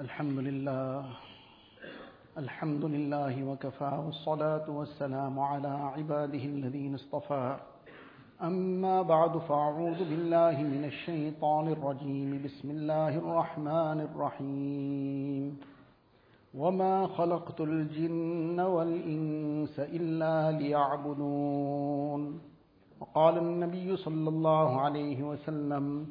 الحمد لله. الحمد لله وكفى والصلاة والسلام على عباده الذين اصطفى. أما بعد فأعوذ بالله من الشيطان الرجيم. بسم الله الرحمن الرحيم. وما خلقت الجن والإنس إلا ليعبدون. وقال النبي صلى الله عليه وسلم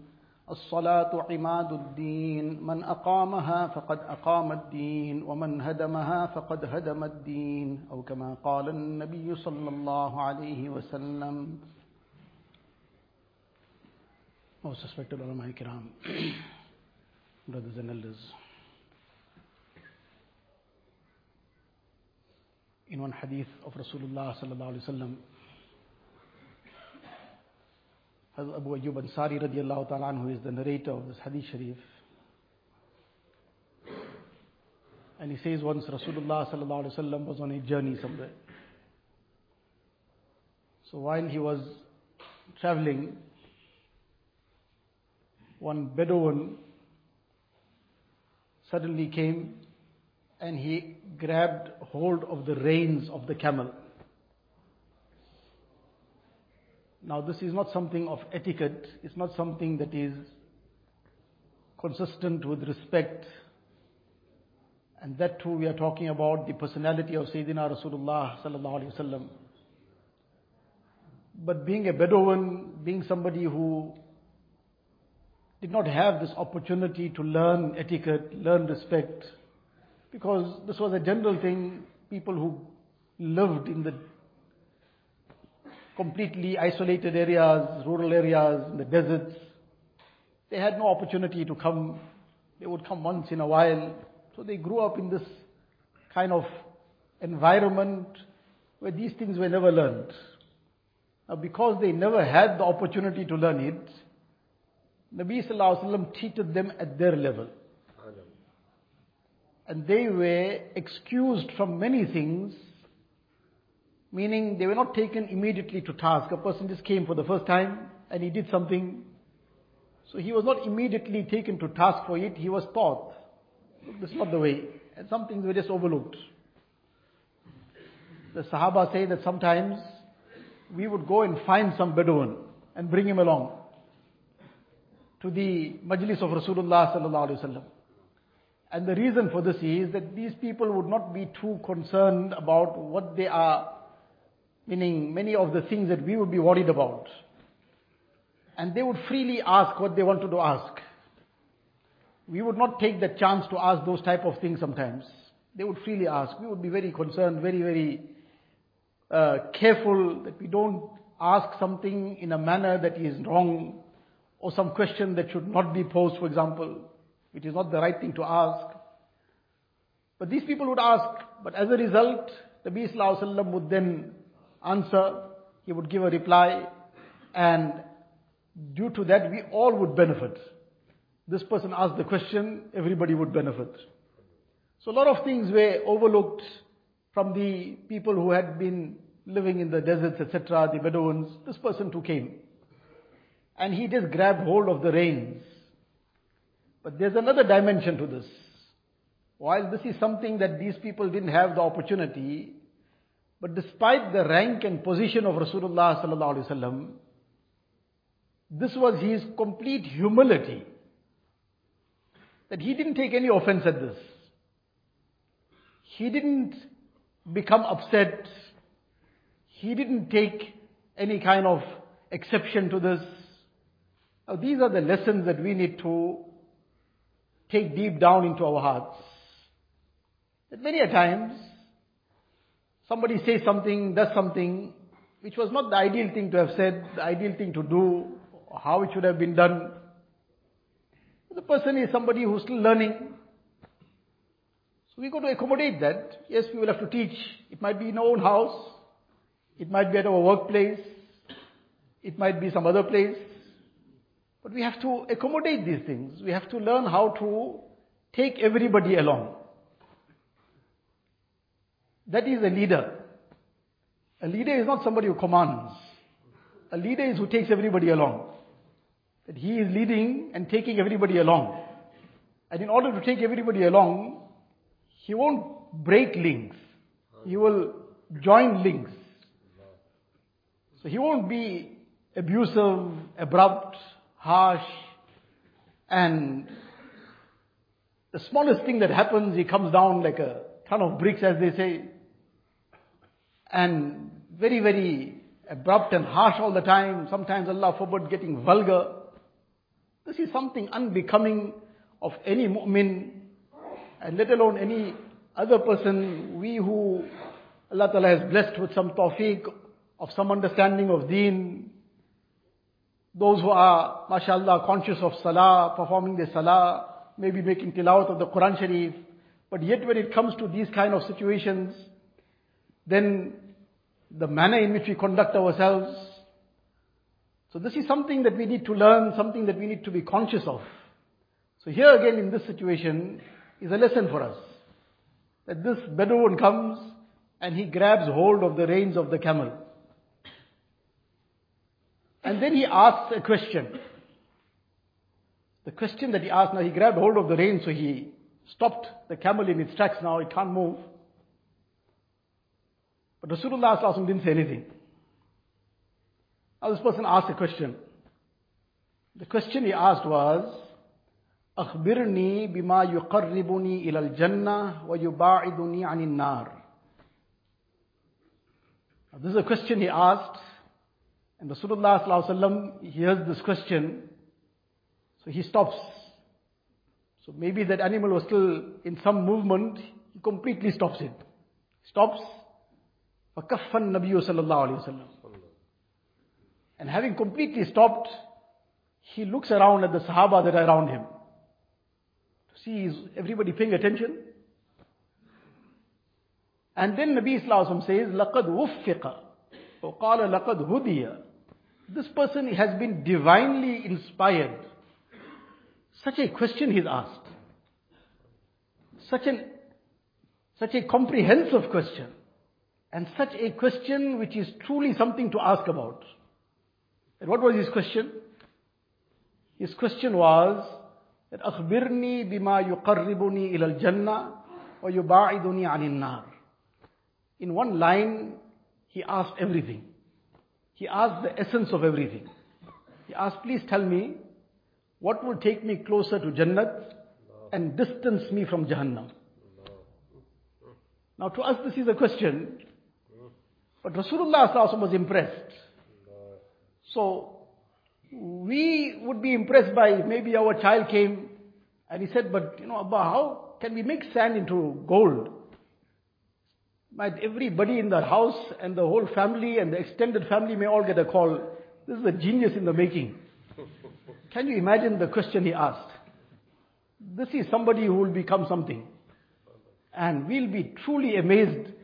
الصلاة عماد الدين من أقامها فقد أقام الدين ومن هدمها فقد هدم الدين أو كما قال النبي صلى الله عليه وسلم Most respected ulama kiram, brothers and elders. In one hadith of Rasulullah sallallahu alaihi wasallam, Hazrat Abu Ayyub Ansari radiallahu ta'ala anhu is the narrator of this hadith sharif. And he says once Rasulullah sallallahu alaihi wasallam was on a journey somewhere. So while he was traveling, one Bedouin suddenly came and he grabbed hold of the reins of the camel. Now, this is not something of etiquette, it's not something that is consistent with respect. And that too, we are talking about the personality of Sayyidina Rasulullah sallallahu alaihi wasallam. But being a Bedouin, being somebody who did not have this opportunity to learn etiquette, learn respect, because this was a general thing, people who lived in the completely isolated areas, rural areas, in the deserts, they had no opportunity to come. They would come once in a while. So they grew up in this kind of environment where these things were never learned. Now because they never had the opportunity to learn it, Nabi Sallallahu Alaihi Wasallam treated them at their level. And they were excused from many things, meaning they were not taken immediately to task. A person just came for the first time and he did something. So he was not immediately taken to task for it, he was taught. Look, this is not the way. And some things were just overlooked. The Sahaba say that sometimes we would go and find some Bedouin and bring him along to the majlis of Rasulullah. And the reason for this is that these people would not be too concerned about what they are, meaning many of the things that we would be worried about. And they would freely ask what they wanted to ask. We would not take the chance to ask those type of things sometimes. They would freely ask. We would be very concerned, very, very uh, careful that we don't ask something in a manner that is wrong or some question that should not be posed, for example. It is not the right thing to ask. But these people would ask, but as a result, the Nabi would then answer, he would give a reply, and due to that we all would benefit. This person asked the question, everybody would benefit. So a lot of things were overlooked from the people who had been living in the deserts, etc., the Bedouins. This person too came. And he just grabbed hold of the reins. But there's another dimension to this. While this is something that these people didn't have the opportunity, but despite the rank and position of Rasulullah this was his complete humility. That he didn't take any offense at this. He didn't become upset. He didn't take any kind of exception to this. Now these are the lessons that we need to take deep down into our hearts. That many a times, somebody says something, does something, which was not the ideal thing to have said, the ideal thing to do, how it should have been done. The person is somebody who's still learning. So we got to accommodate that. Yes, we will have to teach. It might be in our own house. It might be at our workplace. It might be some other place. But we have to accommodate these things. We have to learn how to take everybody along. That is a leader. A leader is not somebody who commands. A leader is who takes everybody along. That he is leading and taking everybody along. And in order to take everybody along, he won't break links. He will join links. So he won't be abusive, abrupt, harsh, and the smallest thing that happens, he comes down like a ton of bricks, as they say, and very, very abrupt and harsh all the time. Sometimes, Allah forbid, getting vulgar. This is something unbecoming of any mu'min, and let alone any other person. We who Allah Ta'ala has blessed with some tawfiq, of some understanding of deen, those who are, mashallah, conscious of salah, performing their salah, maybe making tilawat of the Quran Sharif, but yet when it comes to these kind of situations, then the manner in which we conduct ourselves, so this is something that we need to learn, something that we need to be conscious of. So here again in this situation is a lesson for us. That this Bedouin comes and he grabs hold of the reins of the camel. And then he asks a question. The question that he asked, now he grabbed hold of the reins, so he stopped the camel in its tracks now, it can't move. But Rasulullah didn't say anything. Now this person asked a question. The question he asked was, أخبرني بما يقربني إلى الجنة ويباعدني عن النار. Now, this is a question he asked, and Rasulullah hears this question, so he stops. So maybe that animal was still in some movement, he completely stops it. Stops. وَكَفَّ النَّبِيُّ صلى الله عليه وسلم. And having completely stopped, he looks around at the Sahaba that are around him. To see is everybody paying attention? And then Nabi Islam says, لَقَدْ وُفِّقَ وَقَالَ لَقَدْ هُدِيَ This person has been divinely inspired. Such a question he's asked. Such an, such a comprehensive question. And such a question which is truly something to ask about. And what was his question? His question was that أخبرني بما يقربني إلى الجنة ويباعدني عن النار. In one line, he asked everything. He asked the essence of everything. He asked, please tell me, what will take me closer to Jannat and distance me from Jahannam? Now to us this is a question, but Rasulullah was impressed. So, we would be impressed by maybe our child came and he said, but you know, Abba, how can we make sand into gold? Might everybody in the house and the whole family and the extended family may all get a call. This is a genius in the making. Can you imagine the question he asked? This is somebody who will become something. And we'll be truly amazed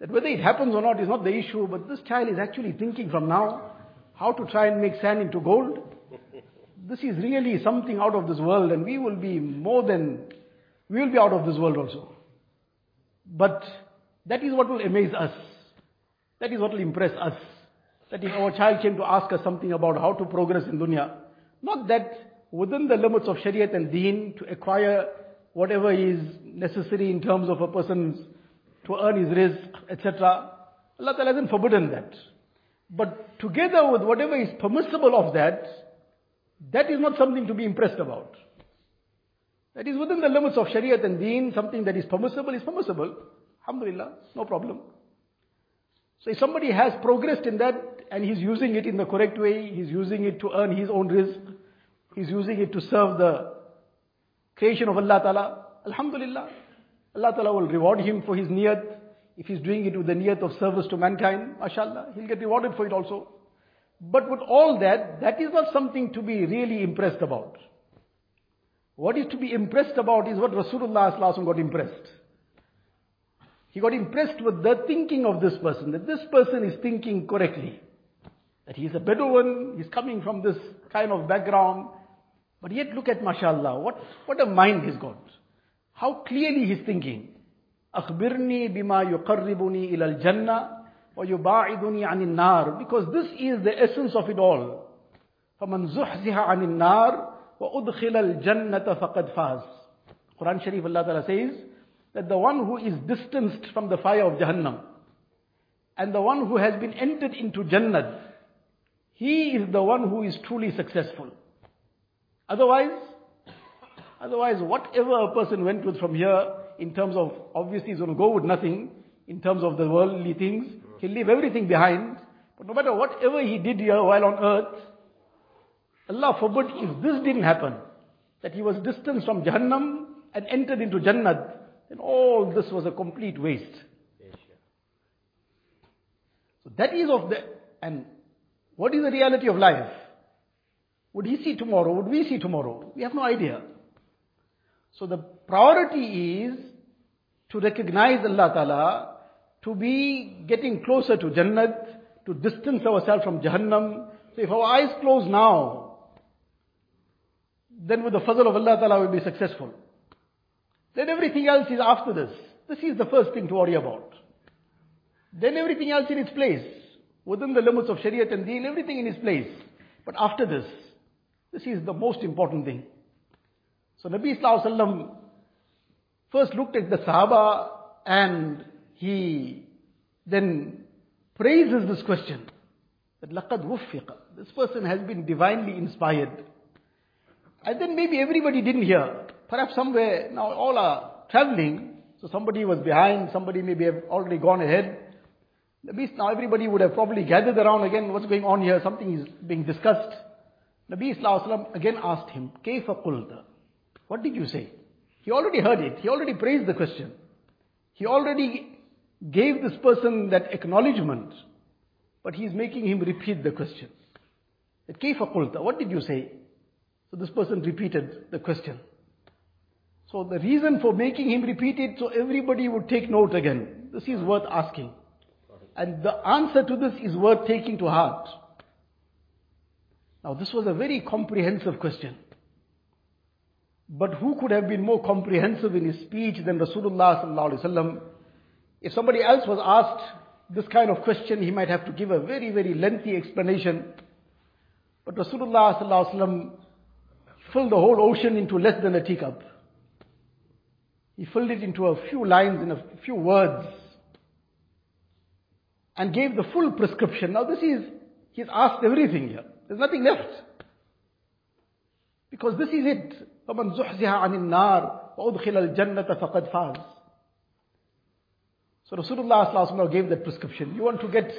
that whether it happens or not is not the issue, but this child is actually thinking from now how to try and make sand into gold. This is really something out of this world and we will be more than, we will be out of this world also. But that is what will amaze us. That is what will impress us. That if our child came to ask us something about how to progress in dunya, not that within the limits of Shariat and Deen to acquire whatever is necessary in terms of a person's to earn his rizq, etc. Allah Ta'ala hasn't forbidden that. But together with whatever is permissible of that, that is not something to be impressed about. That is within the limits of Shariat and Deen, something that is permissible is permissible. Alhamdulillah, no problem. So if somebody has progressed in that and he's using it in the correct way, he's using it to earn his own rizq, he's using it to serve the creation of Allah Ta'ala, Alhamdulillah, Allah Ta'ala will reward him for his niyat. If he's doing it with the niyat of service to mankind, mashallah, he'll get rewarded for it also. But with all that, that is not something to be really impressed about. What is to be impressed about is what Rasulullah got impressed. He got impressed with the thinking of this person, that this person is thinking correctly. That he's a Bedouin, he's coming from this kind of background. But yet look at mashallah, what, what a mind he's got. How clearly he's thinking. أخبرني بما يقربني إلى الجنة ويباعدني عن النار because this is the essence of it all. فمن زحزح عن النار وأدخل الجنة فقد فاز. Quran Sharif Allah Ta'ala says that the one who is distanced from the fire of Jahannam and the one who has been entered into Jannat, he is the one who is truly successful. Otherwise, otherwise whatever a person went with from here in terms of, obviously he's going to go with nothing in terms of the worldly things. He'll leave everything behind. But no matter whatever he did here while on earth, Allah forbid if this didn't happen, that he was distanced from Jahannam and entered into Jannat, then all this was a complete waste. So that is of the, and what is the reality of life? Would he see tomorrow? Would we see tomorrow? We have no idea. So the priority is to recognize Allah Ta'ala, to be getting closer to Jannat, to distance ourselves from Jahannam. So if our eyes close now, then with the fazl of Allah Ta'ala we'll be successful. Then everything else is after this. This is the first thing to worry about. Then everything else in its place. Within the limits of Shariat and Deen, everything in its place. But after this, this is the most important thing. So Nabi Sallallahu first looked at the Sahaba and he then praises this question. That لَقَدْ وُفِّقَ This person has been divinely inspired. And then maybe everybody didn't hear. Perhaps somewhere, now all are traveling, so somebody was behind, somebody maybe have already gone ahead. Nabi, now everybody would have probably gathered around again, what's going on here, something is being discussed. Nabi Sallallahu again asked him, كَيْفَ قُلْتَ what did you say? He already heard it. He already praised the question. He already gave this person that acknowledgement. But he's making him repeat the question. That kaifa what did you say? So this person repeated the question. So the reason for making him repeat it, so everybody would take note again. This is worth asking. And the answer to this is worth taking to heart. Now this was a very comprehensive question. But who could have been more comprehensive in his speech than Rasulullah? If somebody else was asked this kind of question, he might have to give a very, very lengthy explanation. But Rasulullah filled the whole ocean into less than a teacup. He filled it into a few lines in a few words and gave the full prescription. Now this is, he's asked everything here. There's nothing left. Because this is it. فَمَنْ زُحْزِهَ عَنِ النَّارِ وَأُدْخِلَ الْجَنَّةَ فَقَدْ فَازَ So Rasulullah gave that prescription. You want to get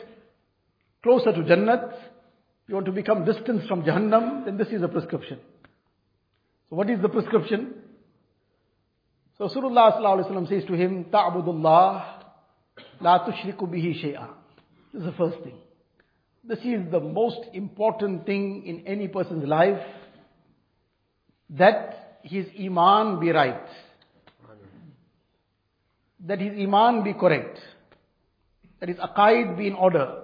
closer to Jannat, you want to become distant from Jahannam, then this is a prescription. So what is the prescription? So Rasulullah says to him, تَعْبُدُ اللَّهِ لَا تُشْرِكُ بِهِ شَيْئًا This is the first thing. This is the most important thing in any person's life. That his iman be right. That his iman be correct. That his aqaid be in order.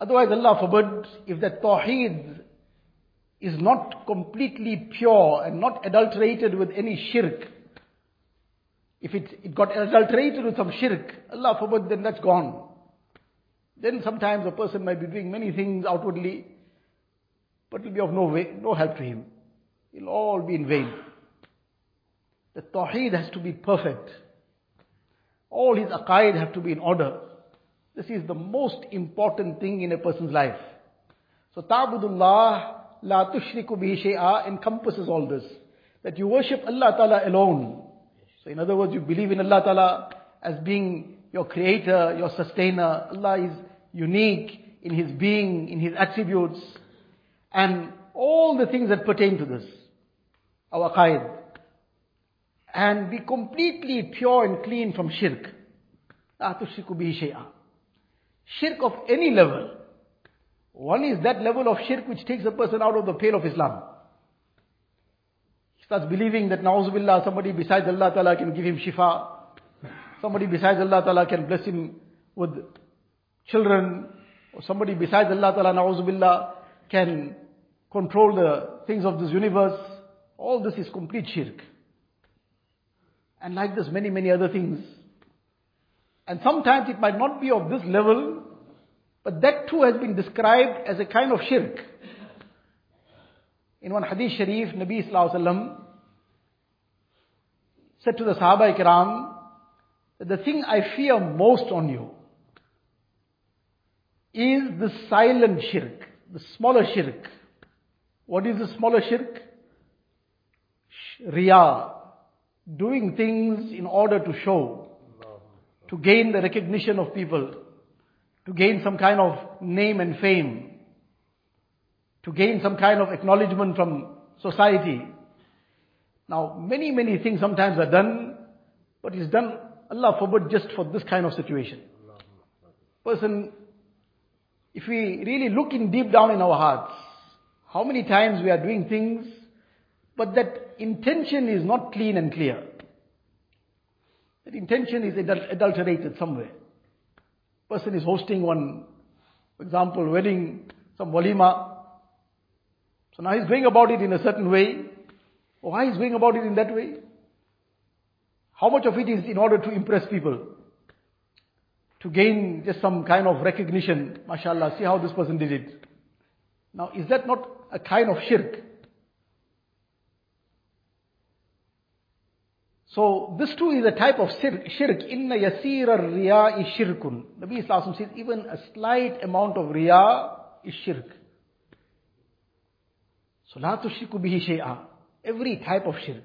Otherwise Allah forbid, if that tawheed is not completely pure and not adulterated with any shirk, if it, it got adulterated with some shirk, Allah forbid, then that's gone. Then sometimes a person might be doing many things outwardly, but it will be of no, way, no help to him. It'll all be in vain. The tawheed has to be perfect. All his aqaid have to be in order. This is the most important thing in a person's life. So ta'budullah la tushriku bihi shay'a encompasses all this. That you worship Allah Ta'ala alone. So in other words, you believe in Allah Ta'ala as being your creator, your sustainer. Allah is unique in His being, in His attributes, and all the things that pertain to this. Aqaid. And be completely pure and clean from shirk. Shirk of any level. One is that level of shirk which takes a person out of the pale of Islam He starts believing that na'uzubillah, somebody besides Allah Ta'ala can give him shifa. Somebody besides Allah Ta'ala can bless him with children. Or somebody besides Allah Ta'ala, na'uzubillah, can control the things of this universe. All this is complete shirk. And like this, many, many other things. And sometimes it might not be of this level, but that too has been described as a kind of shirk. In one hadith sharif, Nabi Sallallahu Alaihi Wasallam said to the Sahaba Ikram, that the thing I fear most on you is the silent shirk, the smaller shirk. What is the smaller shirk? Riyah. Doing things in order to show, to gain the recognition of people, to gain some kind of name and fame, to gain some kind of acknowledgement from society. Now, many, many things sometimes are done, but it's done, Allah forbid, just for this kind of situation. Person, if we really look in deep down in our hearts, how many times we are doing things, but that intention is not clean and clear. That intention is adul- adulterated somewhere. Person is hosting one, for example, wedding, some walima. So now he's going about it in a certain way. Why is going about it in that way? How much of it is in order to impress people? To gain just some kind of recognition. MashaAllah, see how this person did it. Now, is that not a kind of shirk? So, this too is a type of shirk. Inna yasira riya is shirkun. Nabi Sallallahu says even a slight amount of riya is shirk. So, la tushriku bihi shay'a. Every type of shirk.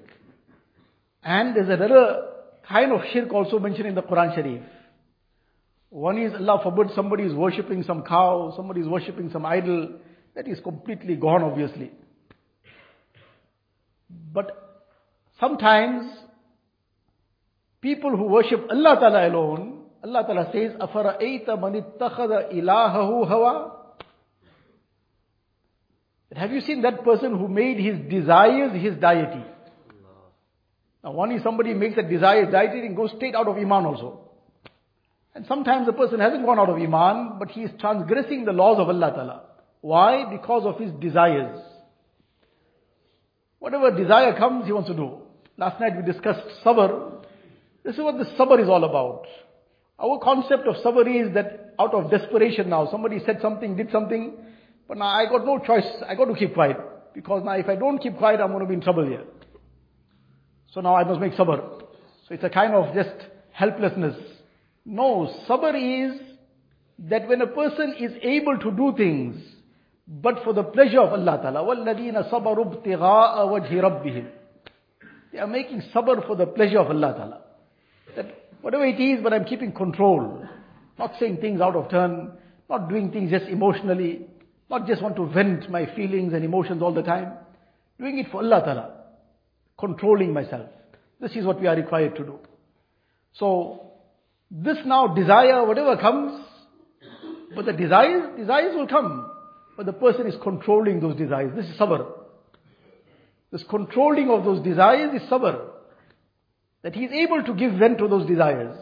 And there's another kind of shirk also mentioned in the Quran Sharif. One is Allah forbid somebody is worshipping some cow, somebody is worshipping some idol. That is completely gone obviously. But sometimes people who worship Allah Ta'ala alone, Allah Ta'ala says, أَفَرَأَيْتَ مَنِ اتَّخَذَ إِلَهَهُ هَوَى Have you seen that person who made his desires his deity? Now one is somebody makes a desire deity and goes straight out of Iman also. And sometimes the person hasn't gone out of Iman, but he is transgressing the laws of Allah Ta'ala. Why? Because of his desires. Whatever desire comes, he wants to do. Last night we discussed sabr. This is what the sabr is all about. Our concept of sabr is that out of desperation now, somebody said something, did something, but now I got no choice. I got to keep quiet. Because now if I don't keep quiet, I'm going to be in trouble here. So now I must make sabr. So it's a kind of just helplessness. No, sabr is that when a person is able to do things, but for the pleasure of Allah Ta'ala, وَالَّذِينَ صَبَرُوا ابْتِغَاءَ وَجْهِ رَبِّهِمْ They are making sabr for the pleasure of Allah Ta'ala. That whatever it is, but I'm keeping control. Not saying things out of turn, not doing things just emotionally, not just want to vent my feelings and emotions all the time. Doing it for Allah Ta'ala. Controlling myself. This is what we are required to do. So, this now desire, whatever comes, but the desires, desires will come. But the person is controlling those desires. This is sabr. This controlling of those desires is sabr That he is able to give vent to those desires,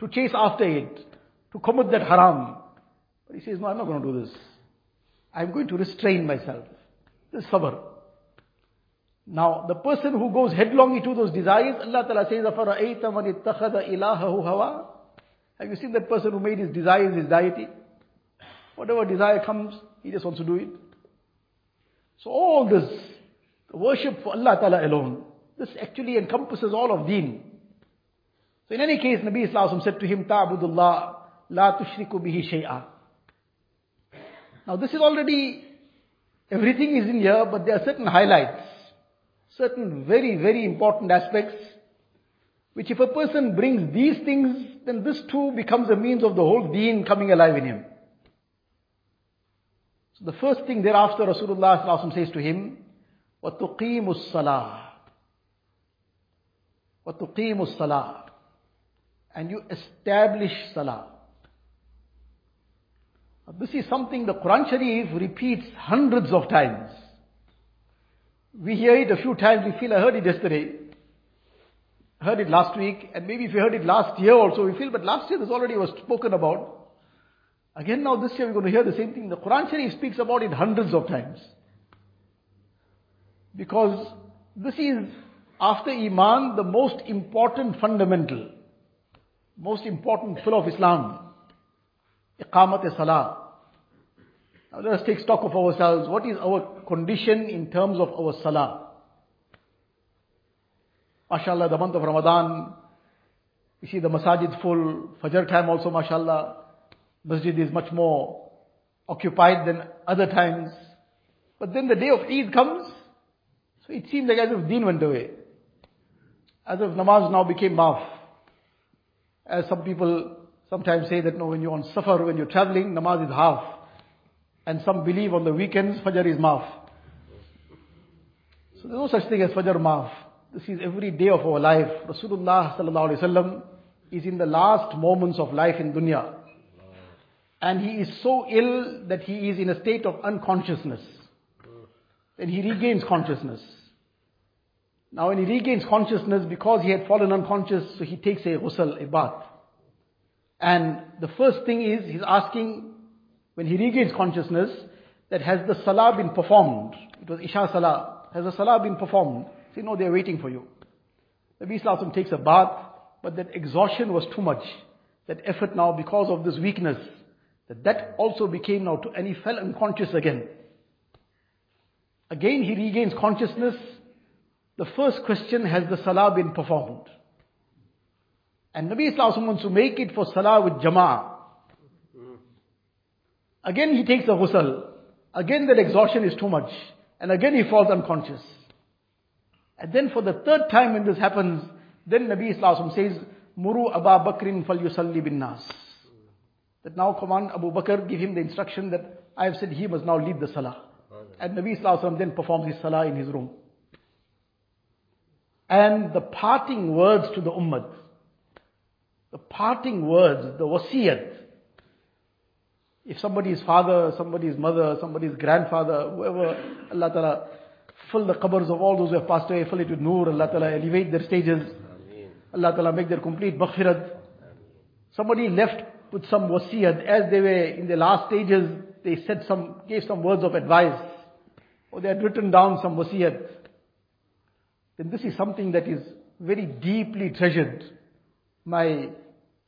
to chase after it, to commit that haram. But he says, no, I'm not going to do this. I'm going to restrain myself. This is sabr. Now, the person who goes headlong into those desires, Allah Ta'ala says, أَفَرَأَيْتَ مَنِ اتَّخَذَ إِلَهَهُ هَوَى Have you seen that person who made his desires his deity? Whatever desire comes, he just wants to do it. So all this, the worship for Allah Ta'ala alone, this actually encompasses all of deen. So in any case, Nabi Islam said to him, Ta'budullah, la tushriku bihi shay'a. Now this is already, everything is in here, but there are certain highlights, certain very, very important aspects, which if a person brings these things, then this too becomes a means of the whole deen coming alive in him. So the first thing thereafter Rasulullah says to him, وَتُقِيمُ الصَّلَاةِ وَتُقِيمُ الصَّلَاةِ And you establish salah. This is something the Quran Sharif repeats hundreds of times. We hear it a few times, we feel I heard it yesterday, heard it last week, and maybe if we heard it last year also, we feel, but last year this already was spoken about. Again now this year we're going to hear the same thing. The Quran Sharif speaks about it hundreds of times. Because this is, after Iman, the most important fundamental, most important pillar of Islam. Iqamat salah. Now let us take stock of ourselves. What is our condition in terms of our salah? MashaAllah, the month of Ramadan, you see the masajid full, Fajr time also, MashaAllah, masjid is much more occupied than other times. But then the day of Eid comes, so it seems like as if deen went away. As if namaz now became maaf. As some people sometimes say that no, when you're on safar, when you're traveling, namaz is half. And some believe on the weekends, fajr is maaf. So there's no such thing as fajr maaf. This is every day of our life. Rasulullah sallallahu alaihi wasallam is in the last moments of life in dunya. And he is so ill that he is in a state of unconsciousness. Then he regains consciousness. Now when he regains consciousness, because he had fallen unconscious, so he takes a ghusl, a bath. And the first thing is, he's asking, when he regains consciousness, that has the salah been performed? It was Isha salah. Has the salah been performed? Say, no, they're waiting for you. Nabi Sallallahu takes a bath, but that exhaustion was too much. That effort now, because of this weakness, that that also became now, to, and he fell unconscious again. Again he regains consciousness. The first question, has the salah been performed? And Nabi Sallallahu wants to make it for salah with jama'ah. Again he takes a ghusl. Again that exhaustion is too much. And again he falls unconscious. And then for the third time when this happens, then Nabi Sallallahu says, Muru Abu Bakrin fal yusalli bin nas. That now command Abu Bakr, give him the instruction that I have said he must now lead the salah. And Nabi Sallallahu then performs his salah in his room. And the parting words to the ummah, the parting words, the wasiyat, if somebody's father, somebody's mother, somebody's grandfather, whoever, Allah Ta'ala, fill the qabrs of all those who have passed away, fill it with nur, Allah Ta'ala elevate their stages, Allah Ta'ala make their complete maghfirat. Somebody left with some wasiyat, as they were in the last stages, they said some, gave some words of advice, or they had written down some wasiyat, then this is something that is very deeply treasured. My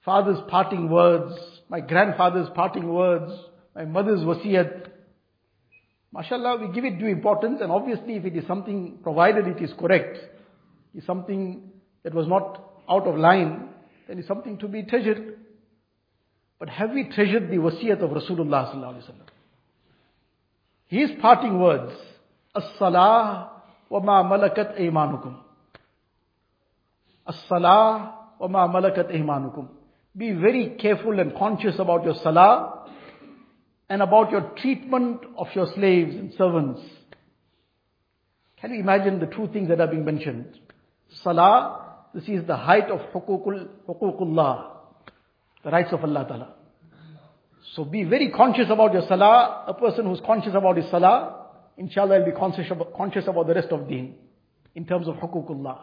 father's parting words, my grandfather's parting words, my mother's wasiyat. MashaAllah, we give it due importance and obviously if it is something, provided it is correct, is something that was not out of line, then it's something to be treasured. But have we treasured the wasiyat of Rasulullah? His parting words, As-salah malakat aymanukum. As-salah wa ma malakat aymanukum. Be very careful and conscious about your salah and about your treatment of your slaves and servants. Can you imagine the two things that are being mentioned? Salah, this is the height of hukukul, hukukullah, the rights of Allah Ta'ala. So be very conscious about your salah. A person who's conscious about his salah, inshallah I'll be conscious about, conscious about the rest of deen in terms of hukukullah.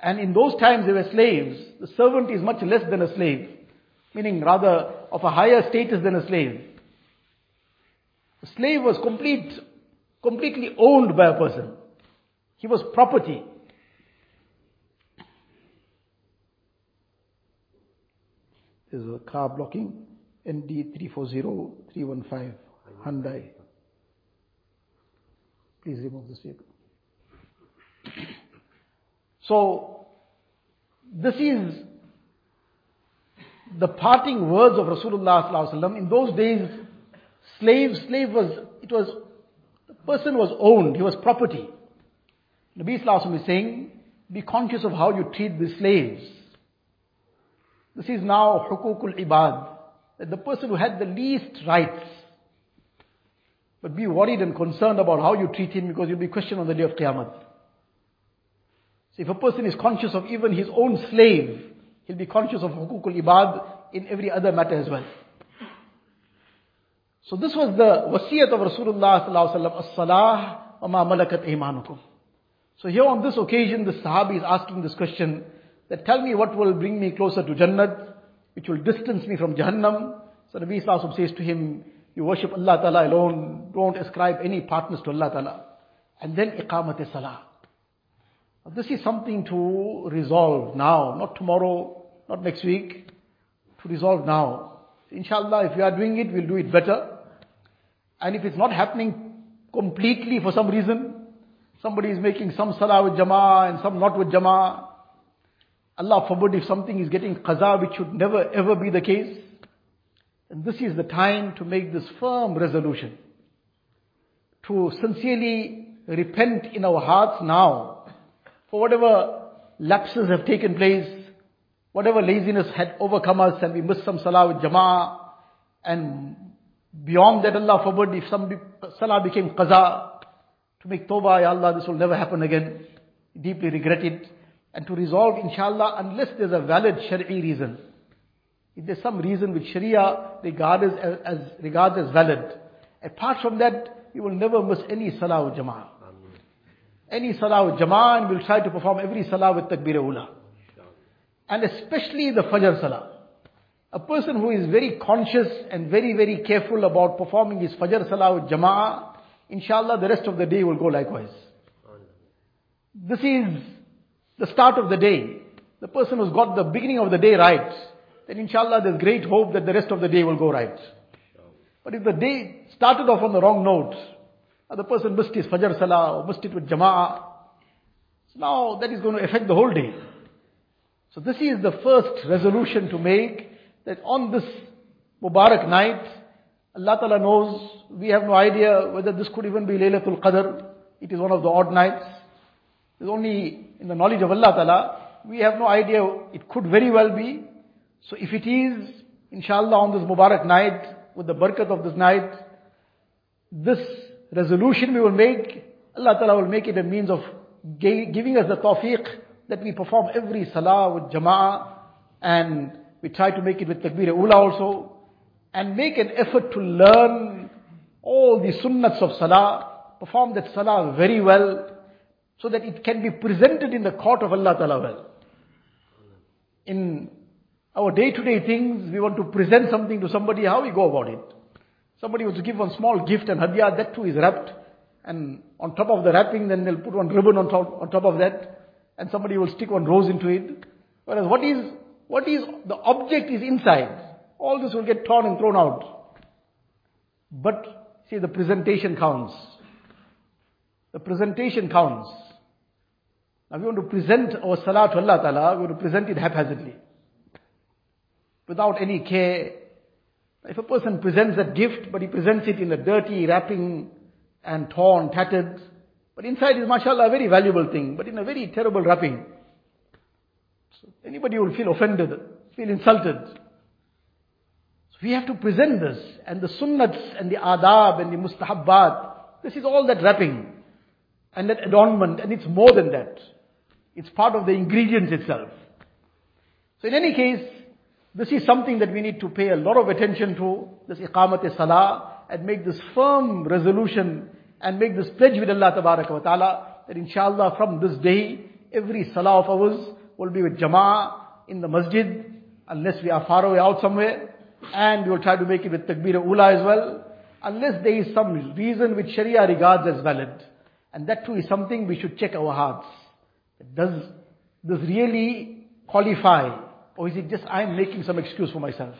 And in those times they were slaves. The servant is much less than a slave, meaning rather of a higher status than a slave. The slave was complete, completely owned by a person. He was property. There's a car blocking ND340315 Hyundai. Please remove this vehicle. So, this is the parting words of Rasulullah In those days, slave, slave was, it was, the person was owned, he was property. Nabi is saying, be conscious of how you treat the slaves. This is now hukukul ibad, that the person who had the least rights, but be worried and concerned about how you treat him because you'll be questioned on the day of Qiyamah. So if a person is conscious of even his own slave, he'll be conscious of hukukul ibad in every other matter as well. So this was the wasiyat of Rasulullah sallallahu alaihi wasallam, as-salah wa ma malakat. So here on this occasion, the Sahabi is asking this question, that tell me what will bring me closer to Jannat, which will distance me from Jahannam. So Nabi Sallallahu says to him, you worship Allah Ta'ala alone, don't ascribe any partners to Allah Ta'ala. And then iqamat salah. This is something to resolve now, not tomorrow, not next week, to resolve now. Inshallah, if we are doing it, we'll do it better. And if it's not happening completely for some reason, Somebody is making some salah with jama'ah and some not with jama'ah. Allah forbid if something is getting qaza which should never ever be the case. And this is the time to make this firm resolution. To sincerely repent in our hearts now for whatever lapses have taken place, whatever laziness had overcome us and we missed some salah with jama'ah and beyond that Allah forbid if some salah became qaza, to make tawbah, Ya Allah, this will never happen again. Deeply regret it. And to resolve, inshallah, unless there's a valid shari'i reason. If there's some reason which Sharia regards as, as, regards as valid. Apart from that, you will never miss any salah with jama'ah. Any salah with jama'ah and we'll try to perform every salah with takbir ula. And especially the fajr salah. A person who is very conscious and very, very careful about performing his fajr salah with jama'ah, inshallah the rest of the day will go likewise. This is the start of the day. The person who's got the beginning of the day right, then inshallah there's great hope that the rest of the day will go right. But if the day started off on the wrong note, the person missed his Fajr Salah or missed it with Jama'ah, so now that is going to affect the whole day. So this is the first resolution to make that on this Mubarak night, Allah Ta'ala knows, we have no idea whether this could even be Laylatul Qadr. It is one of the odd nights. It's only in the knowledge of Allah Ta'ala. We have no idea. It could very well be. So if it is, inshallah, on this Mubarak night, with the barakat of this night, this resolution we will make, Allah Ta'ala will make it a means of giving us the tawfiq that we perform every salah with jama'ah and we try to make it with takbir ula also and make an effort to learn all the sunnats of salah, perform that salah very well, so that it can be presented in the court of Allah Ta'ala well. In our day-to-day things, we want to present something to somebody, how we go about it. Somebody wants to give one small gift and hadiyah, that too is wrapped. And on top of the wrapping, then they'll put one ribbon on top, on top of that. And somebody will stick one rose into it. Whereas what is, what is, the object is inside. All this will get torn and thrown out. But, see, the presentation counts. The presentation counts. Now we want to present our salah to Allah Ta'ala, we want to present it haphazardly. Without any care. If a person presents a gift, but he presents it in a dirty wrapping and torn, tattered, but inside is mashallah a very valuable thing, but in a very terrible wrapping. So anybody will feel offended, feel insulted. So We have to present this and the sunnats and the adab and the mustahabbat. This is all that wrapping and that adornment and it's more than that. It's part of the ingredients itself. So in any case, this is something that we need to pay a lot of attention to, this iqamat salah and make this firm resolution and make this pledge with Allah wa ta'ala that inshallah from this day, every salah of ours will be with jama'ah in the masjid unless we are far away out somewhere and we will try to make it with takbir ula as well, unless there is some reason which Sharia regards as valid. And that too is something we should check our hearts. Does this really qualify? Or is it just I am making some excuse for myself?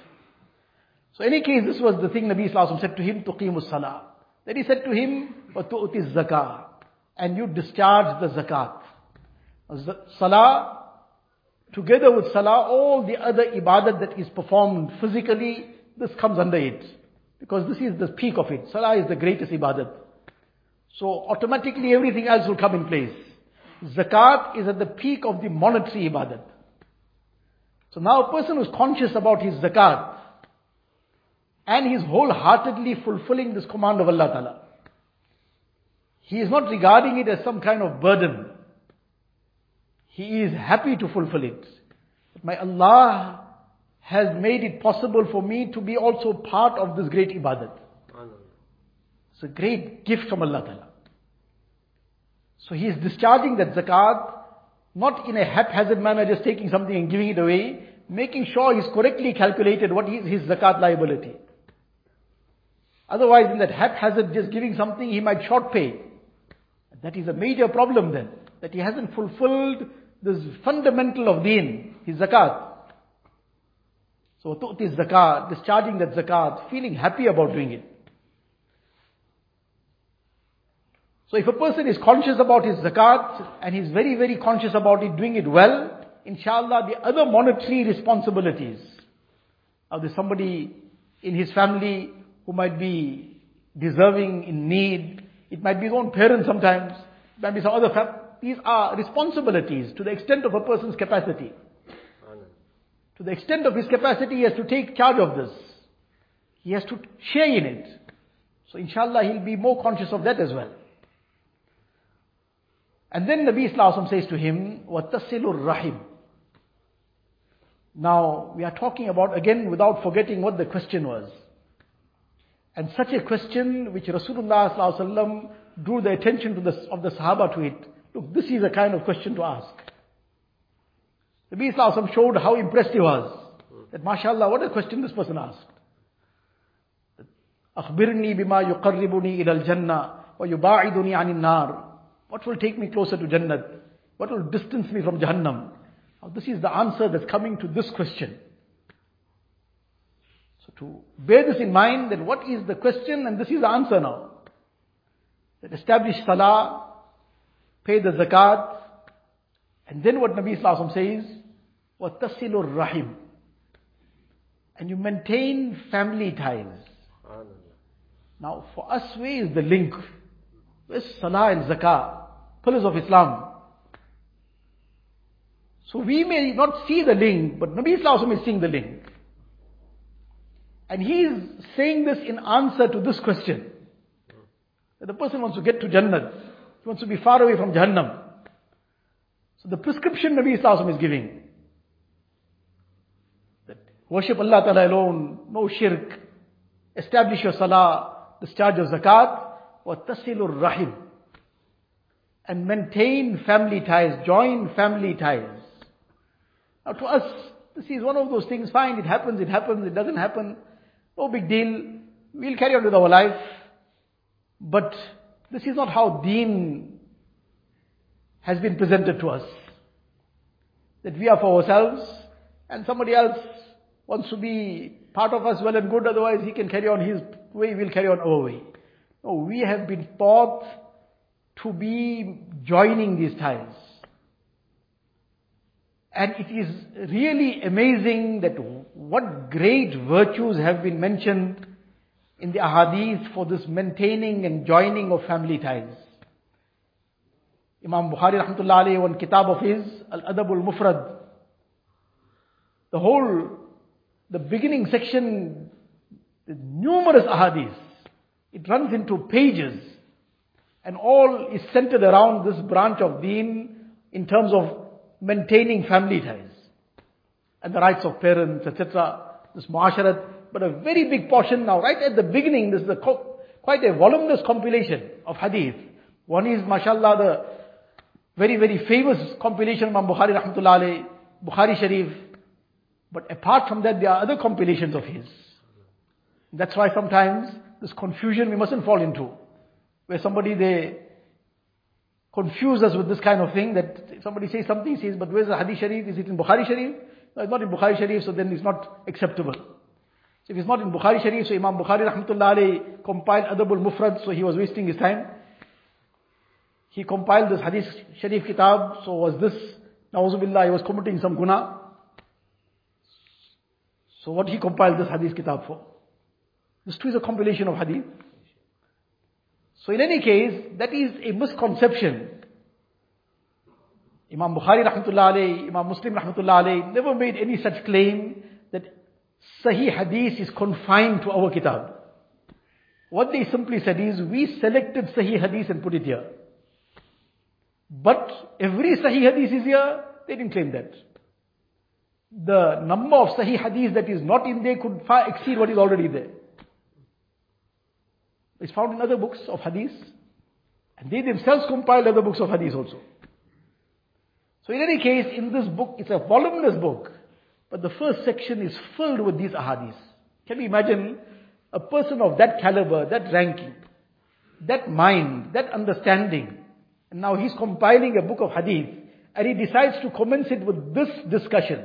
So in any case, this was the thing Nabi Sallallahu said to him, tuqimus salah. Then he said to him, وَتُؤْتِ zakah, And you discharge the zakat. Salah Together with salah, all the other ibadat that is performed physically, this comes under it. Because this is the peak of it. Salah is the greatest ibadat. So automatically everything else will come in place. Zakat is at the peak of the monetary ibadat. So now a person who's conscious about his zakat, and he's wholeheartedly fulfilling this command of Allah Ta'ala. He is not regarding it as some kind of burden. He is happy to fulfill it. My Allah has made it possible for me to be also part of this great ibadat. It's a great gift from Allah Ta'ala. So he is discharging that zakat, not in a haphazard manner, just taking something and giving it away, making sure he's correctly calculated what is his zakat liability. Otherwise, in that haphazard, just giving something, he might short pay. That is a major problem then, that he hasn't fulfilled this fundamental of deen, his zakat. So tu'ti zakat, discharging that zakat, feeling happy about doing it. So if a person is conscious about his zakat and he's very, very conscious about it, doing it well, inshallah the other monetary responsibilities. Now there's somebody in his family who might be deserving, in need. It might be his own parents sometimes. It might be some other family. These are responsibilities to the extent of a person's capacity. To the extent of his capacity, he has to take charge of this. He has to share in it. So inshallah he'll be more conscious of that as well. And then Nabi Islam says to him, وَتَصِلُ الرَّحِمِ Now, we are talking about, again, without forgetting what the question was. And such a question which Rasulullah drew the attention to the, of the Sahaba to it. Look, this is a kind of question to ask. Nabi Islam showed how impressed he was. That mashallah, what a question this person asked. أخبرني بما يقربني إلى الجنة ويباعدني عن النار what will take me closer to Jannat? What will distance me from Jahannam? Now, this is the answer that's coming to this question. So to bear this in mind, that what is the question and this is the answer now. That establish salah, pay the zakat, and then what Nabi Sallallahu says, وَتَصِلُ الرَّحِمِ And you maintain family ties. Now for us, where is the link? Where's salah and zakah? pillars of Islam. So we may not see the link, but Nabi Islam is seeing the link. And he is saying this in answer to this question. That the person wants to get to Jannah. He wants to be far away from Jahannam. So the prescription Nabi Islam is giving. That worship Allah Ta'ala alone, no shirk, establish your salah, discharge your zakat, or tasilur rahim and maintain family ties, join family ties. Now to us, this is one of those things, fine, it happens, it happens, it doesn't happen, no big deal, we'll carry on with our life. But this is not how deen has been presented to us. That we are for ourselves and somebody else wants to be part of us well and good, otherwise he can carry on his way, we'll carry on our way. No, we have been taught to be joining these ties. And it is really amazing that what great virtues have been mentioned in the ahadith for this maintaining and joining of family ties. Imam Bukhari rahmatullah alayhi, one kitab of his, Al-Adab al-Mufrad, the whole, the beginning section, numerous ahadith. It runs into pages. And all is centered around this branch of deen in terms of maintaining family ties and the rights of parents, etc. This muasharat, but a very big portion now, right at the beginning, this is a quite a voluminous compilation of hadith. One is, mashallah, the very, very famous compilation of Bukhari rahmatullah alayhi, Bukhari Sharif. But apart from that, there are other compilations of his. That's why sometimes this confusion we mustn't fall into where somebody they confuse us with this kind of thing that somebody says something, says, but where's the Hadith Sharif? Is it in Bukhari Sharif? No, it's not in Bukhari Sharif, so then it's not acceptable. So if it's not in Bukhari Sharif, so Imam Bukhari rahmatullah compiled Adabul Mufrad, so he was wasting his time. He compiled this Hadith Sharif Kitab, so was this, Nauzubillah, he was committing some guna. So what he compiled this Hadith Kitab for? This too is a compilation of Hadith. So in any case, that is a misconception. Imam Bukhari rahmatullah alayhi, Imam Muslim rahmatullah alayhi never made any such claim that Sahih Hadith is confined to our kitab. What they simply said is, we selected Sahih Hadith and put it here. But every Sahih Hadith is here, they didn't claim that. The number of Sahih Hadith that is not in there could far exceed what is already there. It's found in other books of hadith. And they themselves compiled other books of hadith also. So in any case, in this book, it's a voluminous book. But the first section is filled with these ahadith. Can you imagine a person of that caliber, that ranking, that mind, that understanding, and now he's compiling a book of hadith, and he decides to commence it with this discussion,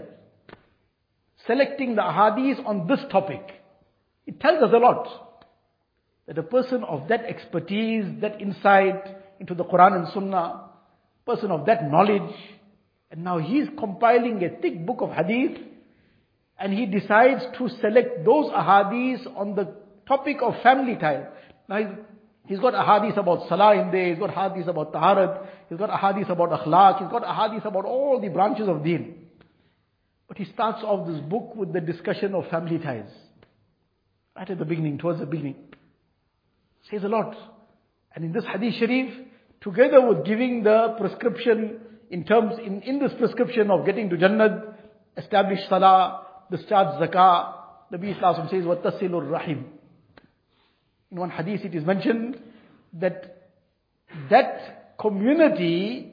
selecting the ahadith on this topic. It tells us a lot that a person of that expertise, that insight into the Quran and Sunnah, person of that knowledge, and now he's compiling a thick book of hadith, and he decides to select those ahadith on the topic of family ties. Now he's, he's got ahadith about salah in there, he's got ahadith about taharat, he's got ahadith about akhlaq, he's got ahadith about all the branches of deen. But he starts off this book with the discussion of family ties. Right at the beginning, towards the beginning. Says a lot. And in this hadith sharif, together with giving the prescription in terms, in, in this prescription of getting to Jannah, establish salah, discharge zakah, Nabi Islam says, وَتَصِلُ rahim. In one hadith it is mentioned that that community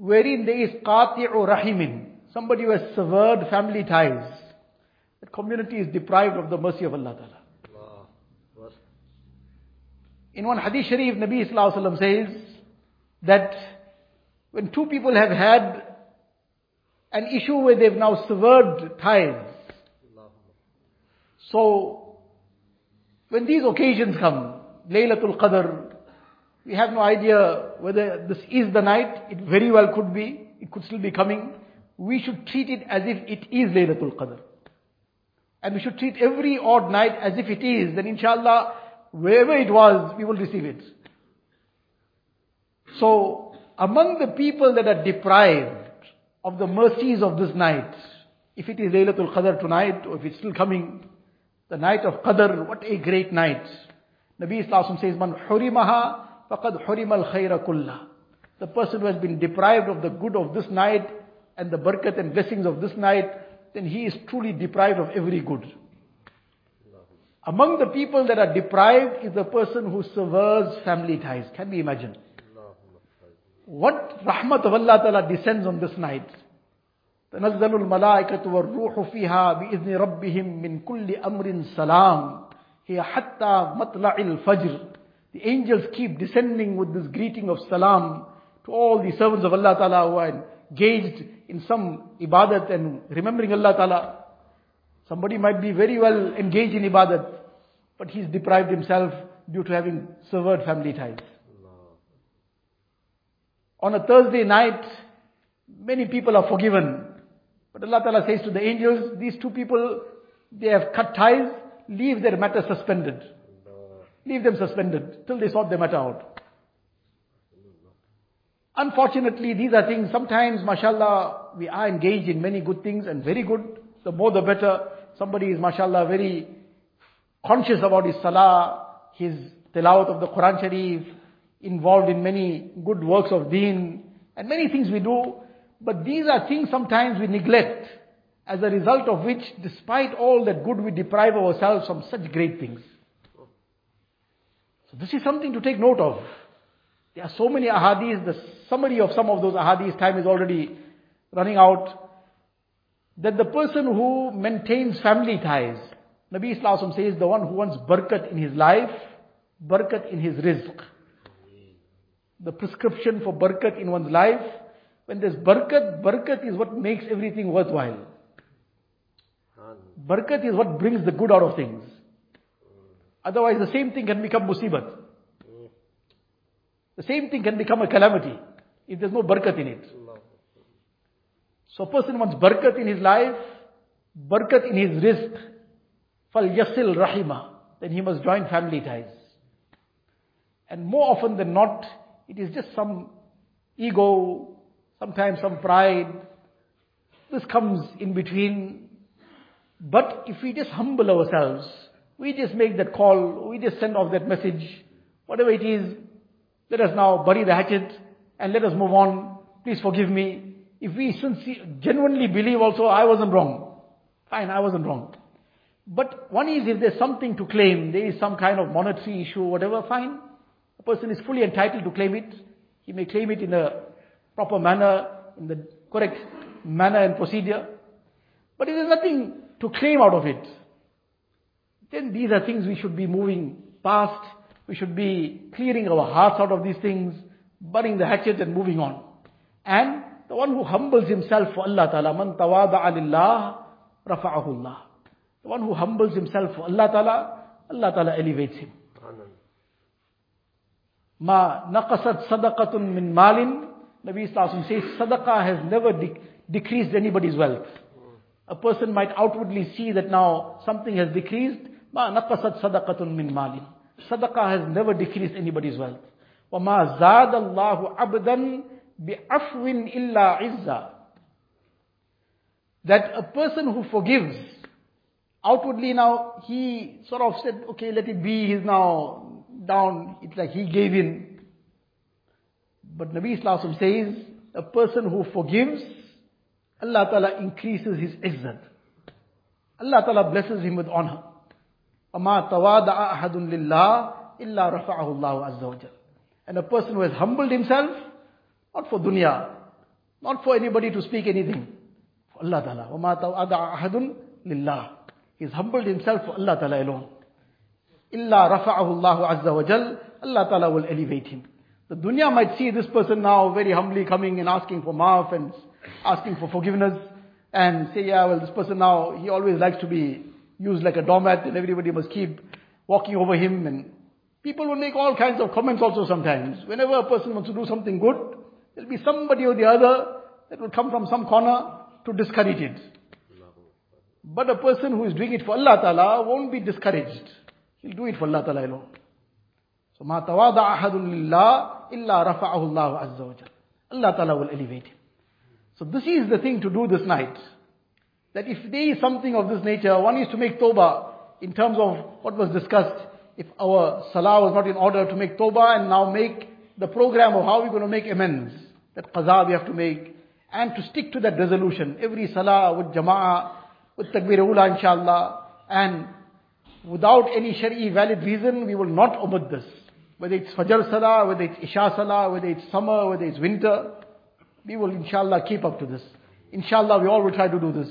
wherein there is qati'u rahimin, somebody who has severed family ties, that community is deprived of the mercy of Allah Ta'ala. In one hadith sharif, Nabi Sallallahu says that when two people have had an issue where they've now severed ties, so when these occasions come, Laylatul Qadr, we have no idea whether this is the night, it very well could be, it could still be coming. We should treat it as if it is Laylatul Qadr. And we should treat every odd night as if it is, then inshallah, wherever it was, we will receive it. So, among the people that are deprived of the mercies of this night, if it is Laylatul Qadr tonight, or if it's still coming, the night of Qadr, what a great night. Nabi Islam says, Man hurimaha faqad hurimal khayra kulla. The person who has been deprived of the good of this night and the barakat and blessings of this night, then he is truly deprived of every good. Among the people that are deprived is the person who severs family ties. Can we imagine? What rahmat of Allah Ta'ala descends on this night? تنزل الملائكة والروح فيها بإذن ربهم من كل أمر سلام هي حتى مطلع الفجر The angels keep descending with this greeting of salam to all the servants of Allah Ta'ala who are engaged in some ibadat and remembering Allah Ta'ala. Somebody might be very well engaged in ibadat, but he's deprived himself due to having severed family ties. On a Thursday night, many people are forgiven. But Allah Ta'ala says to the angels, these two people, they have cut ties, leave their matter suspended. Leave them suspended till they sort their matter out. Unfortunately, these are things, sometimes, mashallah, we are engaged in many good things and very good. The more the better. Somebody is, mashallah, very conscious about his salah, his tilawat of the Quran Sharif, involved in many good works of deen, and many things we do. But these are things sometimes we neglect, as a result of which, despite all that good, we deprive ourselves from such great things. So this is something to take note of. There are so many ahadith, the summary of some of those ahadith, time is already running out, that the person who maintains family ties, Nabi Islam says the one who wants barakat in his life, barakat in his rizq. The prescription for barakat in one's life, when there's barakat, barakat is what makes everything worthwhile. Barakat is what brings the good out of things. Otherwise the same thing can become musibat. The same thing can become a calamity if there's no barakat in it. So a person wants barakat in his life, barakat in his rizq, yasil rahima, then he must join family ties. And more often than not, it is just some ego, sometimes some pride. This comes in between. But if we just humble ourselves, we just make that call, we just send off that message, whatever it is, let us now bury the hatchet and let us move on. Please forgive me. If we sincere, genuinely believe also I wasn't wrong. Fine, I wasn't wrong. But one is if there's something to claim, there is some kind of monetary issue, whatever, fine. A person is fully entitled to claim it. He may claim it in a proper manner, in the correct manner and procedure. But if there's nothing to claim out of it, then these are things we should be moving past we should be clearing our hearts out of these things, burning the hatchet and moving on. And the one who humbles himself for Allah Ta'ala, man tawada'a lillah, rafa'ahu Allah. The one who humbles himself for Allah Ta'ala, Allah Ta'ala elevates him. Ma naqasat sadaqatun min malin. Nabi Sallallahu says sadaqah has never de- decreased anybody's wealth. A person might outwardly see that now something has decreased. Ma naqasat sadaqatun min malin. Sadaqah has never decreased anybody's wealth. وَمَا زَادَ اللَّهُ عَبْدًا بِعَفْوٍ إِلَّا عِزًّا That a person who forgives, outwardly now, he sort of said, okay, let it be, he's now down, it's like he gave in. But Nabi Islam says, a person who forgives, Allah Ta'ala increases his izzat. Allah Ta'ala blesses him with honor. وَمَا تَوَادَعَ أَحَدٌ لِلَّهِ إِلَّا رَفَعَهُ اللَّهُ عَزَّ وَجَلَ And a person who has humbled himself, not for dunya, not for anybody to speak anything, for Allah Ta'ala. وَمَا تَوَادَعَ أَحَدٌ لِلَّهِ He's humbled himself for Allah Ta'ala alone. Illa rafa'ahu Allah Azza wa Jal, Allah Ta'ala will elevate him. The dunya might see this person now very humbly coming and asking for maaf and asking for forgiveness and say, yeah, well, this person now, he always likes to be used like a doormat and everybody must keep walking over him and people will make all kinds of comments also sometimes. Whenever a person wants to do something good, there'll be somebody or the other that will come from some corner to discourage it. But a person who is doing it for Allah Ta'ala won't be discouraged. He'll do it for Allah Ta'ala alone. So ما تواضع أحد لله إلا رفعه الله عز وجل. Allah Ta'ala will elevate him. So this is the thing to do this night. That if there is something of this nature, one is to make tawbah in terms of what was discussed. If our salah was not in order to make tawbah and now make the program of how we're going to make amends. That qaza we have to make. And to stick to that resolution. Every salah with jama'ah, with takbir ula. And without any shari'i valid reason, we will not omit this. Whether it's Fajr Salah, whether it's Isha Salah, whether it's summer, whether it's winter, we will inshallah keep up to this. Inshallah we all will try to do this.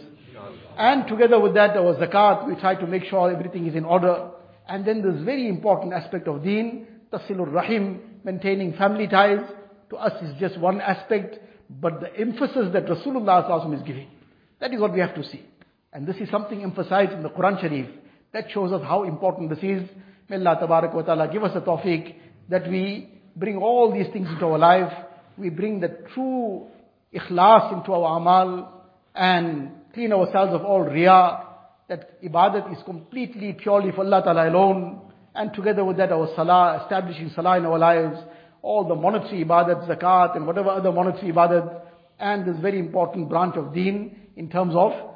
And together with that our zakat, we try to make sure everything is in order. And then this very important aspect of deen, tasilur rahim, maintaining family ties, to us is just one aspect, but the emphasis that Rasulullah is giving, that is what we have to see. And this is something emphasized in the Quran Sharif. That shows us how important this is. May Allah Tabarak wa Ta'ala give us a tawfiq that we bring all these things into our life. We bring the true ikhlas into our amal and clean ourselves of all riyah. That ibadat is completely purely for Allah Ta'ala alone. And together with that our salah, establishing salah in our lives. All the monetary ibadat, zakat and whatever other monetary ibadat. And this very important branch of deen in terms of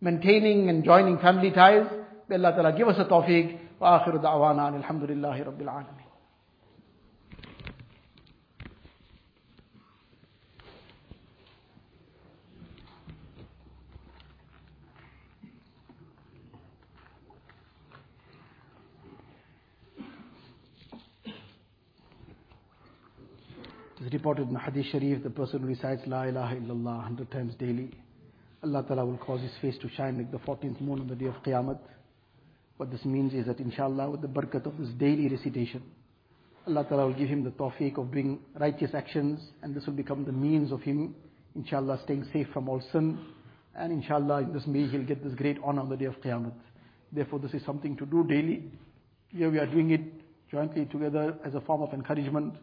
maintaining and joining family ties. May Allah Ta'ala give us a tawfiq. وآخر دعوانا أن الحمد لله رب العالمين It is reported in the Hadith Sharif, the person who recites La ilaha illallah 100 times daily, Allah Ta'ala will cause his face to shine like the 14th moon on the day of Qiyamah. What this means is that inshallah with the barakat of this daily recitation, Allah Ta'ala will give him the tawfiq of doing righteous actions and this will become the means of him, inshallah, staying safe from all sin. And inshallah, in this way he'll get this great honor on the day of Qiyamah. Therefore, this is something to do daily. Here we are doing it jointly together as a form of encouragement.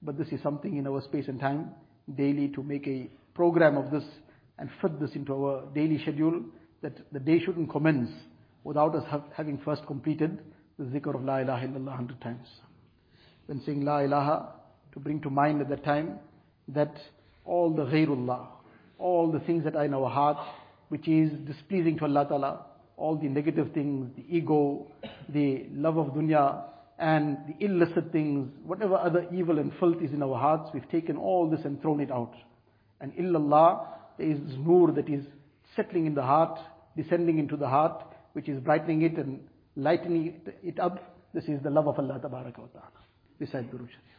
But this is something in our space and time, daily to make a program of this and fit this into our daily schedule, that the day shouldn't commence without us having first completed the zikr of La ilaha illallah 100 times. When saying La ilaha, to bring to mind at that time that all the ghairullah, all the things that are in our heart, which is displeasing to Allah Ta'ala, all the negative things, the ego, the love of dunya, and the illicit things, whatever other evil and filth is in our hearts, we've taken all this and thrown it out. And illallah, is nur that is settling in the heart, descending into the heart, which is brightening it and lightening it up. This is the love of Allah Tabaraka wa Ta'ala. Recite Durood Sharif.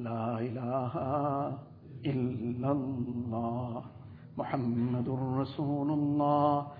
لا إله إلا الله محمد رسول الله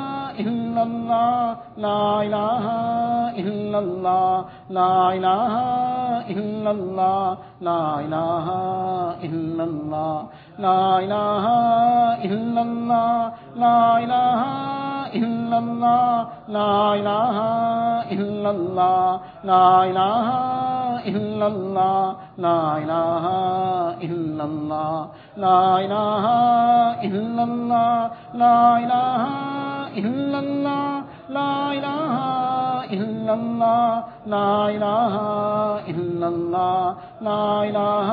إلا الله لا إله إلا الله لا إله إلا الله لا إله إلا الله لا إله إلا الله لا إله إلا الله لا إله إلا الله لا إله إلا الله لا إله إلا الله لا إله إلا الله لا إله إلا الله لا إله إلا الله لا إله إلا الله لا إله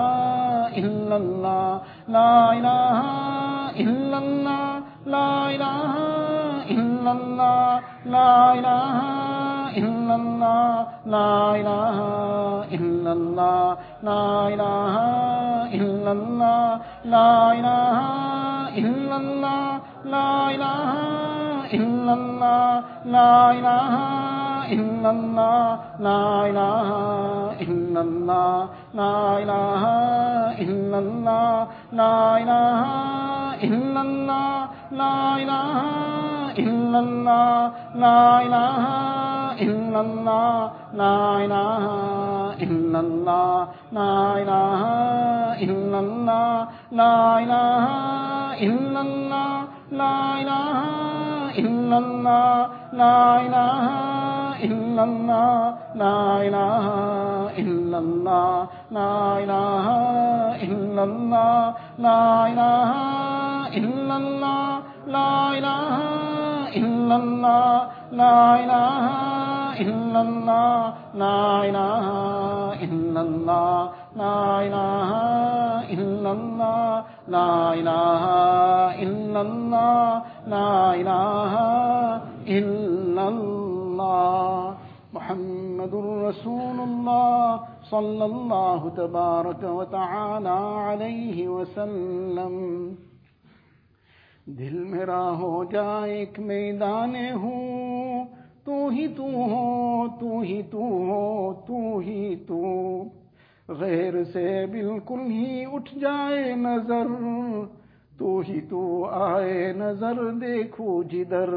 إلا الله لا إله إلا الله لا إله إلا الله لا إله إلا الله لا إله إلا الله لا إله إلا الله لا إله إلا الله لا إله إلا الله لا إله إلا الله لا إله إلا الله لا إله إلا الله لا إله إلا الله لا إله إلا الله لا إله إلا الله لا إله إلا الله لا إله إلا الله لا إله إلا الله لا إله إلا الله لا إله إلا الله لا إله إلا الله لا إله إلا الله لا إله إلا الله لا إله إلا الله لا إله إلا الله لا إله إلا الله لا إله إلا الله لا إله إلا الله لا إله إلا الله. محمد رسول الله صلى الله تبارك وتعالى عليه وسلم. دل میرا ہو جائے ایک میدان ہوں تو ہی تو ہو، تو ہی تو ہو، تو ہی تو. غیر سے بالکل ہی اٹھ جائے نظر. تو ہی تو آئے نظر دیکھو جدر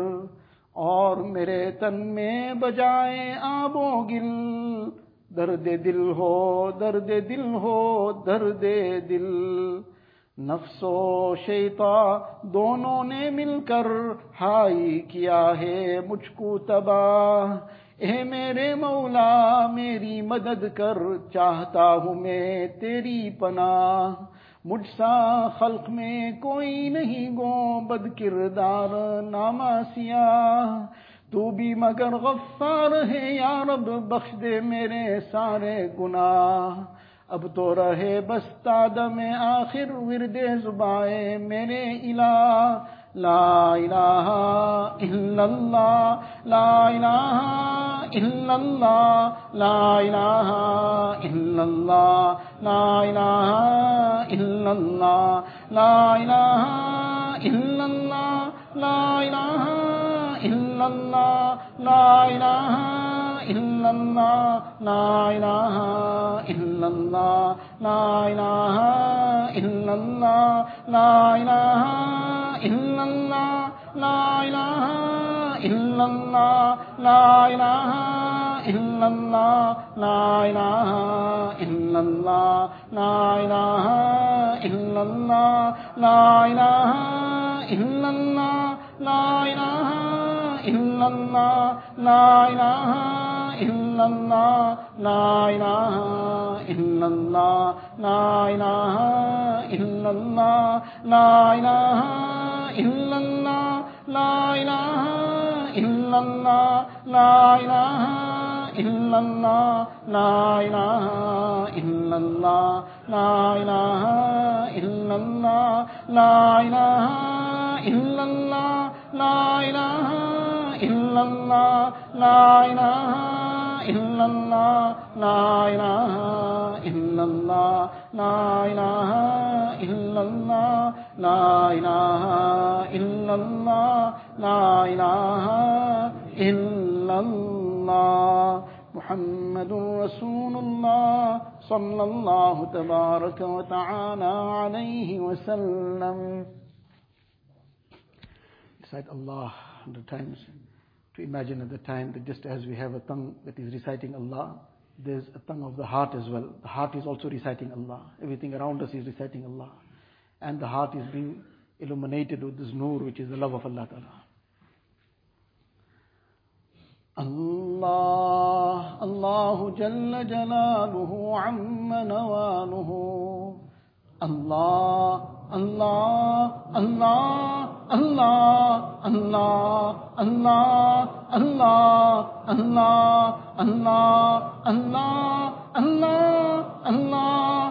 اور میرے تن میں بجائے آب و گل۔ درد دل ہو، درد دل ہو، درد دل۔ نفس و شیتا دونوں نے مل کر ہائی کیا ہے مجھ کو تباہ۔ اے میرے مولا، میری مدد کر، چاہتا ہوں میں تیری پناہ۔ مجھ سا خلق میں کوئی نہیں گو بد کردار ناما سیاہ، تو بھی مگر غفار ہے یا رب، بخش دے میرے سارے گناہ۔ اب تو رہے بس میں آخر ورد زبائے میرے الہ۔ لا الہ الا اللہ، لا الہ الا اللہ، لا الہ الا اللہ۔ لا إله إلا الله. لا إله إلا الله. لا إله إلا الله. لا إله إلا الله. لا إله إلا الله. لا إله إلا الله. لا إله إلا الله. لا إله إلا الله. لا إله إلا الله لا إله إلا الله لا إله إلا الله لا إلا الله، لا إله إلا الله، لا إله إلا الله، لا إله إلا الله، لا إله إلا الله، لا إله إلا الله، لا إله إلا الله، لا إله إلا الله، لا إله إلا الله، لا إله إلا الله. محمد رسول الله صلى الله تبارك وتعالى عليه وسلم Recite Allah hundred times. To imagine at the time that just as we have a tongue that is reciting Allah, there's a tongue of the heart as well. The heart is also reciting Allah. Everything around us is reciting Allah. And the heart is being illuminated with this nur, which is the love of Allah Ta'ala. الله الله جل جلاله عم نواله الله الله الله الله الله الله الله الله الله الله الله الله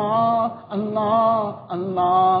اللہ اللہ اللہ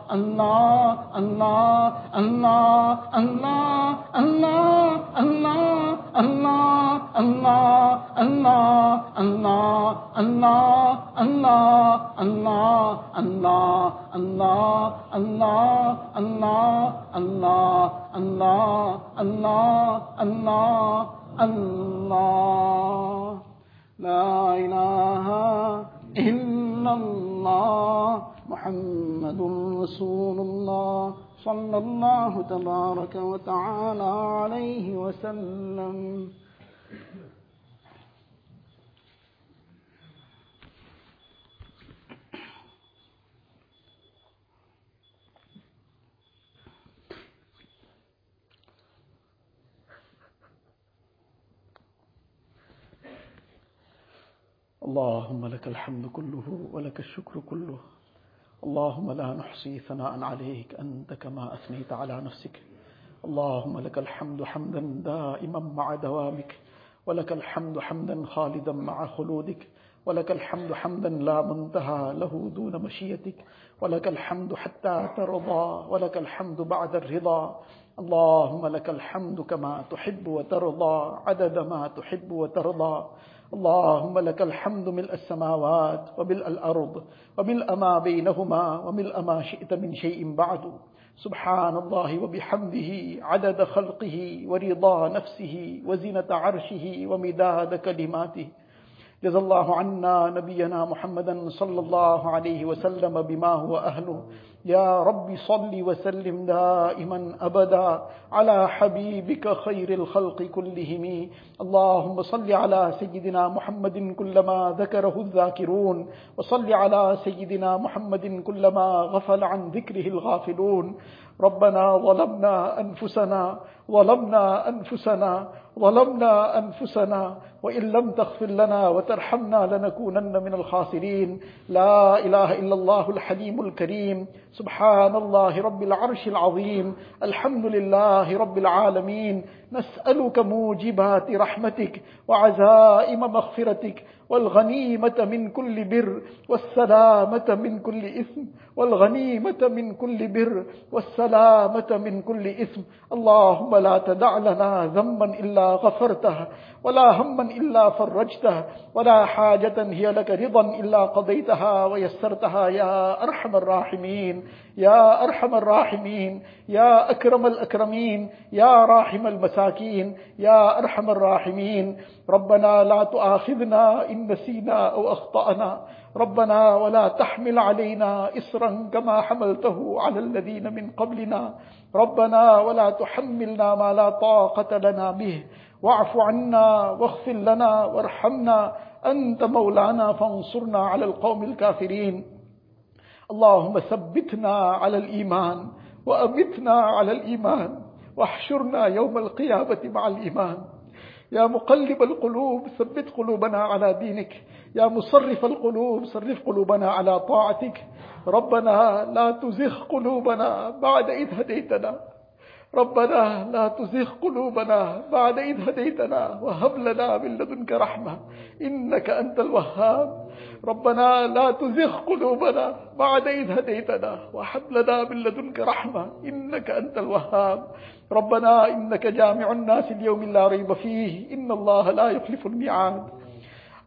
اللہ اللہ اللہ اللہ اللہ اللہ اللہ اللہ اللہ اللہ اللہ اللہ اللہ اللہ اللہ اللہ اللہ لا الہ الا اللہ محمد رسول الله صلى الله تبارك وتعالى عليه وسلم. اللهم لك الحمد كله ولك الشكر كله. اللهم لا نحصي ثناء عليك أنت كما أثنيت على نفسك. اللهم لك الحمد حمدا دائما مع دوامك ولك الحمد حمدا خالدا مع خلودك ولك الحمد حمدا لا منتهى له دون مشيتك ولك الحمد حتى ترضى ولك الحمد بعد الرضا. اللهم لك الحمد كما تحب وترضى عدد ما تحب وترضى. اللهم لك الحمد ملء السماوات وملء الأرض وملء ما بينهما وملء ما شئت من شيء بعد. سبحان الله وبحمده عدد خلقه ورضا نفسه وزنة عرشه ومداد كلماته. جزا الله عنا نبينا محمدا صلى الله عليه وسلم بما هو أهله. يا رب صل وسلم دائما أبدا على حبيبك خير الخلق كلهم. اللهم صل على سيدنا محمد كلما ذكره الذاكرون وصل على سيدنا محمد كلما غفل عن ذكره الغافلون. ربنا ظلمنا أنفسنا ظلمنا أنفسنا ظلمنا أنفسنا وإن لم تغفر لنا وترحمنا لنكونن من الخاسرين. لا إله إلا الله الحليم الكريم. سبحان الله رب العرش العظيم. الحمد لله رب العالمين. نسألك موجبات رحمتك وعزائم مغفرتك. والغنيمة من كل بر. والسلامة من كل إثم. والغنيمة من كل بر. والسلامة من كل إثم. اللهم لا تدع لنا ذنبا إلا غفرته. ولا هما إلا فرجته ولا حاجة هي لك رضا إلا قضيتها ويسرتها يا أرحم الراحمين يا أرحم الراحمين يا أكرم الأكرمين يا راحم المساكين يا أرحم الراحمين. ربنا لا تؤاخذنا إن نسينا أو أخطأنا. ربنا ولا تحمل علينا إصرا كما حملته على الذين من قبلنا. ربنا ولا تحملنا ما لا طاقة لنا به. واعف عنا واغفر لنا وارحمنا أنت مولانا فانصرنا على القوم الكافرين. اللهم ثبتنا على الإيمان وأمتنا على الإيمان واحشرنا يوم القيامة مع الإيمان. يا مقلب القلوب ثبت قلوبنا على دينك. يا مصرف القلوب صرف قلوبنا على طاعتك. ربنا لا تزغ قلوبنا بعد إذ هديتنا. ربنا لا تزغ قلوبنا بعد إذ هديتنا وهب لنا من لدنك رحمة إنك أنت الوهاب. ربنا لا تزغ قلوبنا بعد إذ هديتنا وهب لنا من لدنك رحمة إنك أنت الوهاب. ربنا إنك جامع الناس اليوم لا ريب فيه. إن الله لا يخلف الميعاد.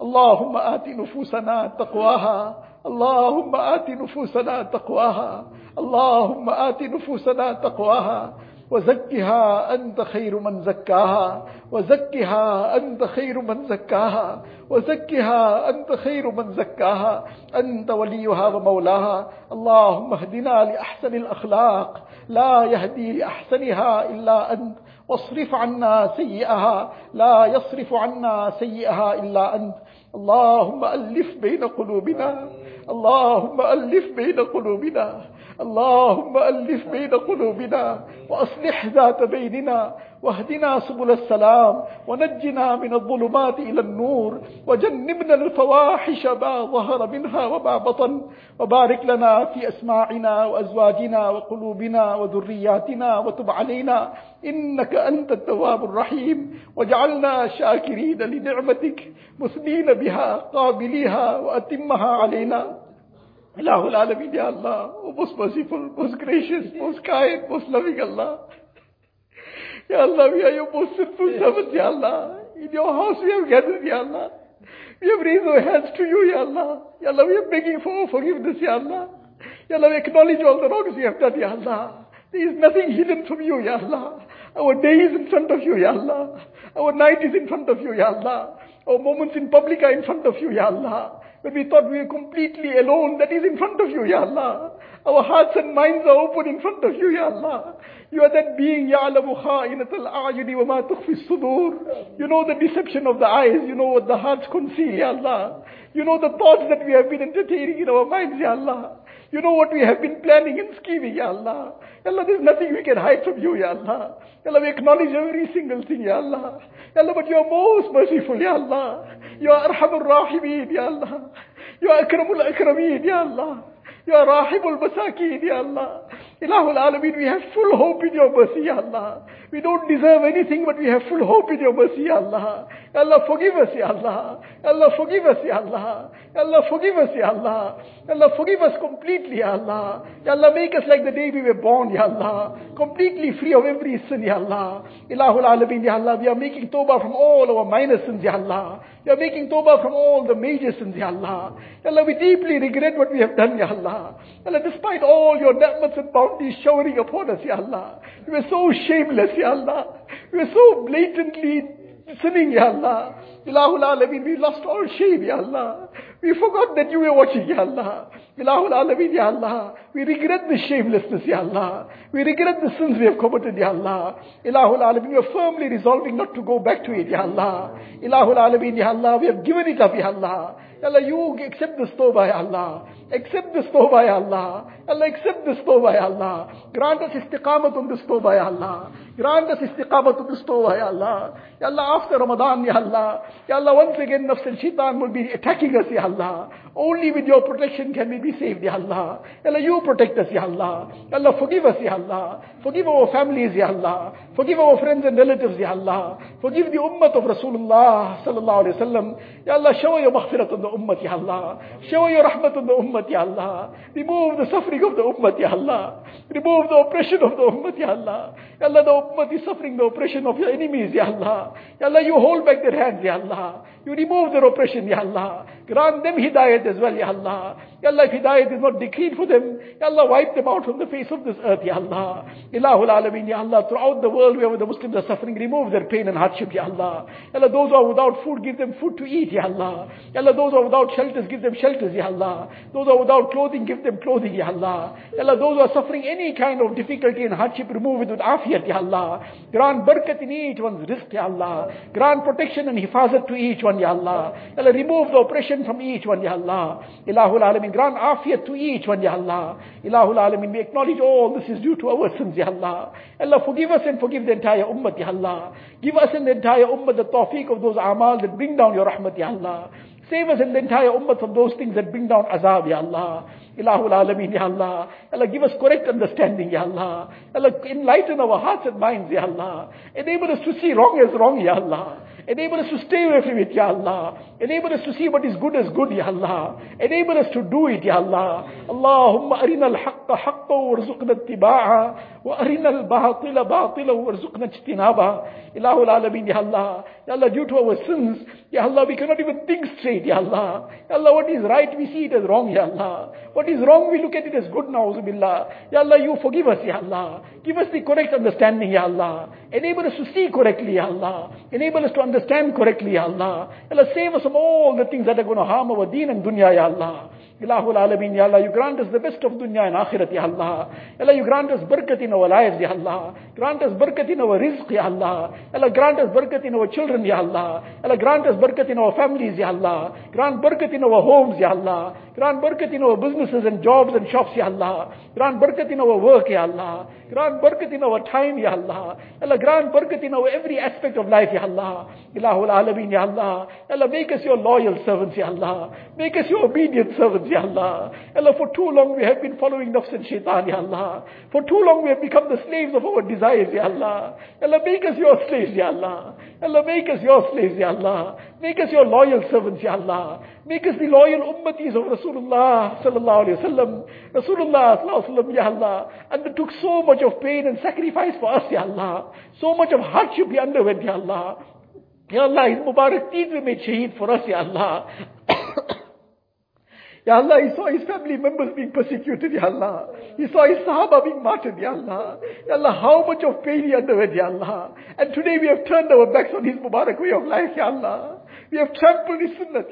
اللهم آت نفوسنا تقواها. اللهم آت نفوسنا تقواها. اللهم آت نفوسنا تقواها. وزكها أنت خير من زكاها وزكها أنت خير من زكاها وزكها أنت خير من زكاها أنت وليها ومولاها. اللهم اهدنا لأحسن الأخلاق لا يهدي لأحسنها إلا أنت. واصرف عنا سيئها لا يصرف عنا سيئها إلا أنت. اللهم ألف بين قلوبنا. اللهم ألف بين قلوبنا. اللهم ألف بين قلوبنا. وأصلح ذات بيننا. واهدنا سبل السلام ونجنا من الظلمات إلى النور وجنبنا الفواحش ما ظهر منها وما بطن وبارك لنا في أسماعنا وأزواجنا وقلوبنا وذرياتنا وتب علينا إنك أنت التواب الرحيم وجعلنا شاكرين لنعمتك مثنين بها قابليها وأتمها علينا إله العالمين يا Allah, most merciful, most gracious, most kind, most loving Allah. Ya Allah, we are your most sinful servants, Ya Allah. In your house we have gathered, Ya Allah. We have raised our hands to you, Ya Allah. Ya Allah, we are begging for forgiveness, Ya Allah. Ya Allah, we acknowledge all the wrongs we have done, Ya Allah. There is nothing hidden from you, Ya Allah. Our day is in front of you, Ya Allah. Our night is in front of you, Ya Allah. Our moments in public are in front of you, Ya Allah. When we thought we were completely alone, that is in front of you, Ya Allah. Our hearts and minds are open in front of you, Ya Allah. You are that being, Ya Allah. You know the deception of the eyes. You know what the hearts conceal, Ya Allah. You know the thoughts that we have been entertaining in our minds, Ya Allah. You know what we have been planning and scheming, Ya Allah. Ya Allah, there's nothing we can hide from you, Ya Allah. Ya Allah, we acknowledge every single thing, Ya Allah. Ya Allah, but you are most merciful, Ya Allah. You are arhamul Rahimeen, Ya Allah. You are Akramul Akrameen, Ya Allah. You are Rahimul Masakeen, Ya Allah. Ilahul Alameen, we have full hope in your mercy, Ya Allah. We don't deserve anything, but we have full hope in your mercy, Ya Allah. Ya Allah, forgive us, Ya Allah. Ya Allah, forgive us, Ya Allah. Ya Allah, forgive us, Ya Allah. Ya Allah, forgive us completely, Ya Allah. Ya Allah, make us like the day we were born, Ya Allah. Completely free of every sin, Ya Allah. Ilahul Alameen, Ya Allah, we are making tawbah from all our minor sins, Ya Allah. We are making tawbah from all the major sins, Ya Allah. Ya Allah, we deeply regret what we have done, Ya Allah. Allah, despite all your ni'mats and bounties showering upon us, Ya Allah. We were so shameless, Ya Allah. We were so blatantly sinning, Ya Allah. Ilahul Alameen, we lost all shame, Ya Allah. We forgot that you were watching, Ya Allah. Ilahul Alameen, Ya Allah. We regret the shamelessness, Ya Allah. We regret the sins we have committed, Ya Allah. Ilahul Alameen, we are firmly resolving not to go back to it, Ya Allah. Ilahul Alameen, Ya Allah, we have given it up, Ya Allah. Ya Allah, you accept this tawbah, Ya Allah. Accept this tawbah, Ya Allah. Allah, accept this tawbah, Ya Allah. Grant us istiqamat on this tawbah, Ya Allah. Grant us istiqamat on this tawbah, Ya Allah. Ya Allah, after Ramadan, Ya Allah. Ya Allah, once again, nafs and shaitan will be attacking us, Ya Allah. Only with your protection can we be saved, Ya Allah. Ya Allah, you protect us, Ya Allah. Ya Allah, forgive us, Ya Allah. Forgive our families, Ya Allah. Forgive our friends and relatives, Ya Allah. Forgive the ummah of Rasulullah, sallallahu alayhi wa sallam. Ya Allah, show your maghfirat on the ummah, Ya Allah. Show your rahmat on the ummah, Ya Allah. Remove the suffering of the ummah, Ya Allah. Remove the oppression of the ummah, Ya Allah. Ya Allah, the ummah is suffering the oppression of your enemies, Ya Allah. Ya Allah, you hold back their hands, Ya Allah. You remove their oppression, Ya Allah. Grant them hidayat as well, Ya Allah. Ya Allah, if hidayat is not decreed for them, Ya Allah, wipe them out from the face of this earth, Ya Allah. Ilahul Alameen, Ya Allah, throughout the world wherever the Muslims are suffering, remove their pain and hardship, Ya Allah. Ya Allah, those who are without food, give them food to eat, Ya Allah. Ya Allah, those who are without shelters, give them shelters, Ya Allah. Those who are without clothing, give them clothing, Ya Allah. Ya Allah, those who are suffering any kind of difficulty and hardship, remove it with afiyat, Ya Allah. Grant barakat in each one's rizq, Ya Allah. Grant protection and hifazat to each one, Ya Allah. Ya Allah, remove the oppression from each one, Ya Allah. Ilahul Alameen, grant afiyat to each one, Ya Allah. Ilahul Alameen, we acknowledge all this is due to our sins, Ya Allah. Allah, forgive us and forgive the entire ummah, Ya Allah. Give us and the entire ummah the tawfiq of those amal that bring down your rahmat, Ya Allah. Save us and the entire ummah from those things that bring down azab, Ya Allah. Ilahul Alameen, Ya Allah. Allah, give us correct understanding, Ya Allah. Allah, enlighten our hearts and minds, Ya Allah. Enable us to see wrong as wrong, Ya Allah. Enable us to stay away from it, Ya Allah. Enable us to see what is good as good, Ya Allah. Enable us to do it, Ya Allah. Allahumma arina al-haqqa haqqa warzuqna ittiba'a wa arina al-batila batila warzuqna ijtinaba. Ilahul Alameen, Ya Allah. Ya Allah, due to our sins, Ya Allah, we cannot even think straight, Ya Allah. Ya Allah, what is right, we see it as wrong, Ya Allah. What is wrong, we look at it as good, na'uzubillah. Ya Allah, you forgive us, Ya Allah. Give us the correct understanding, Ya Allah. Enable us to see correctly, Ya Allah. Enable us to understand correctly, Ya Allah. Ya Allah, save us from all the things that are going to harm our deen and dunya, Ya Allah. Ilahul Alameen, Ya Allah, you grant us the best of dunya and akhirat, Ya Allah. Ya Allah, you grant us barakat in our lives, Ya Allah. Grant us barakat in our rizq, Ya Allah. Ya Allah, grant us barakat in our children, Ya Allah. Ya Allah, grant us barakat in our families, Ya Allah. Grant barakat in our homes, Ya Allah. Grant barakat in our businesses and jobs and shops, Ya Allah. Grant barakat in our work, Ya Allah. Grant barakat in our time, Ya Allah. Allah, grant barakat in our every aspect of life, Ya Allah. Ilahul Alameen, Ya Allah. Allah, make us your loyal servants, Ya Allah. Make us your obedient servants, Ya Allah. Allah, for too long we have been following nafs and shaitan, Ya Allah. For too long we have become the slaves of our desires, Ya Allah. Allah, make us your slaves, Ya Allah. Allah, make us your slaves, Ya Allah. Make us your loyal servants, Ya Allah. Make us the loyal ummatis of Rasulullah sallallahu alayhi wa sallam. Rasulullah sallallahu alayhi wa sallam, Ya Allah, undertook so much of pain and sacrifice for us, Ya Allah. So much of hardship he underwent, Ya Allah. Ya Allah, his Mubarak deeds were made shaheed for us, Ya Allah. Ya Allah, he saw his family members being persecuted, Ya Allah. He saw his Sahaba being martyred, Ya Allah. Ya Allah, how much of pain he underwent, Ya Allah. And today we have turned our backs on his Mubarak way of life, Ya Allah. We have trampled his sunnah,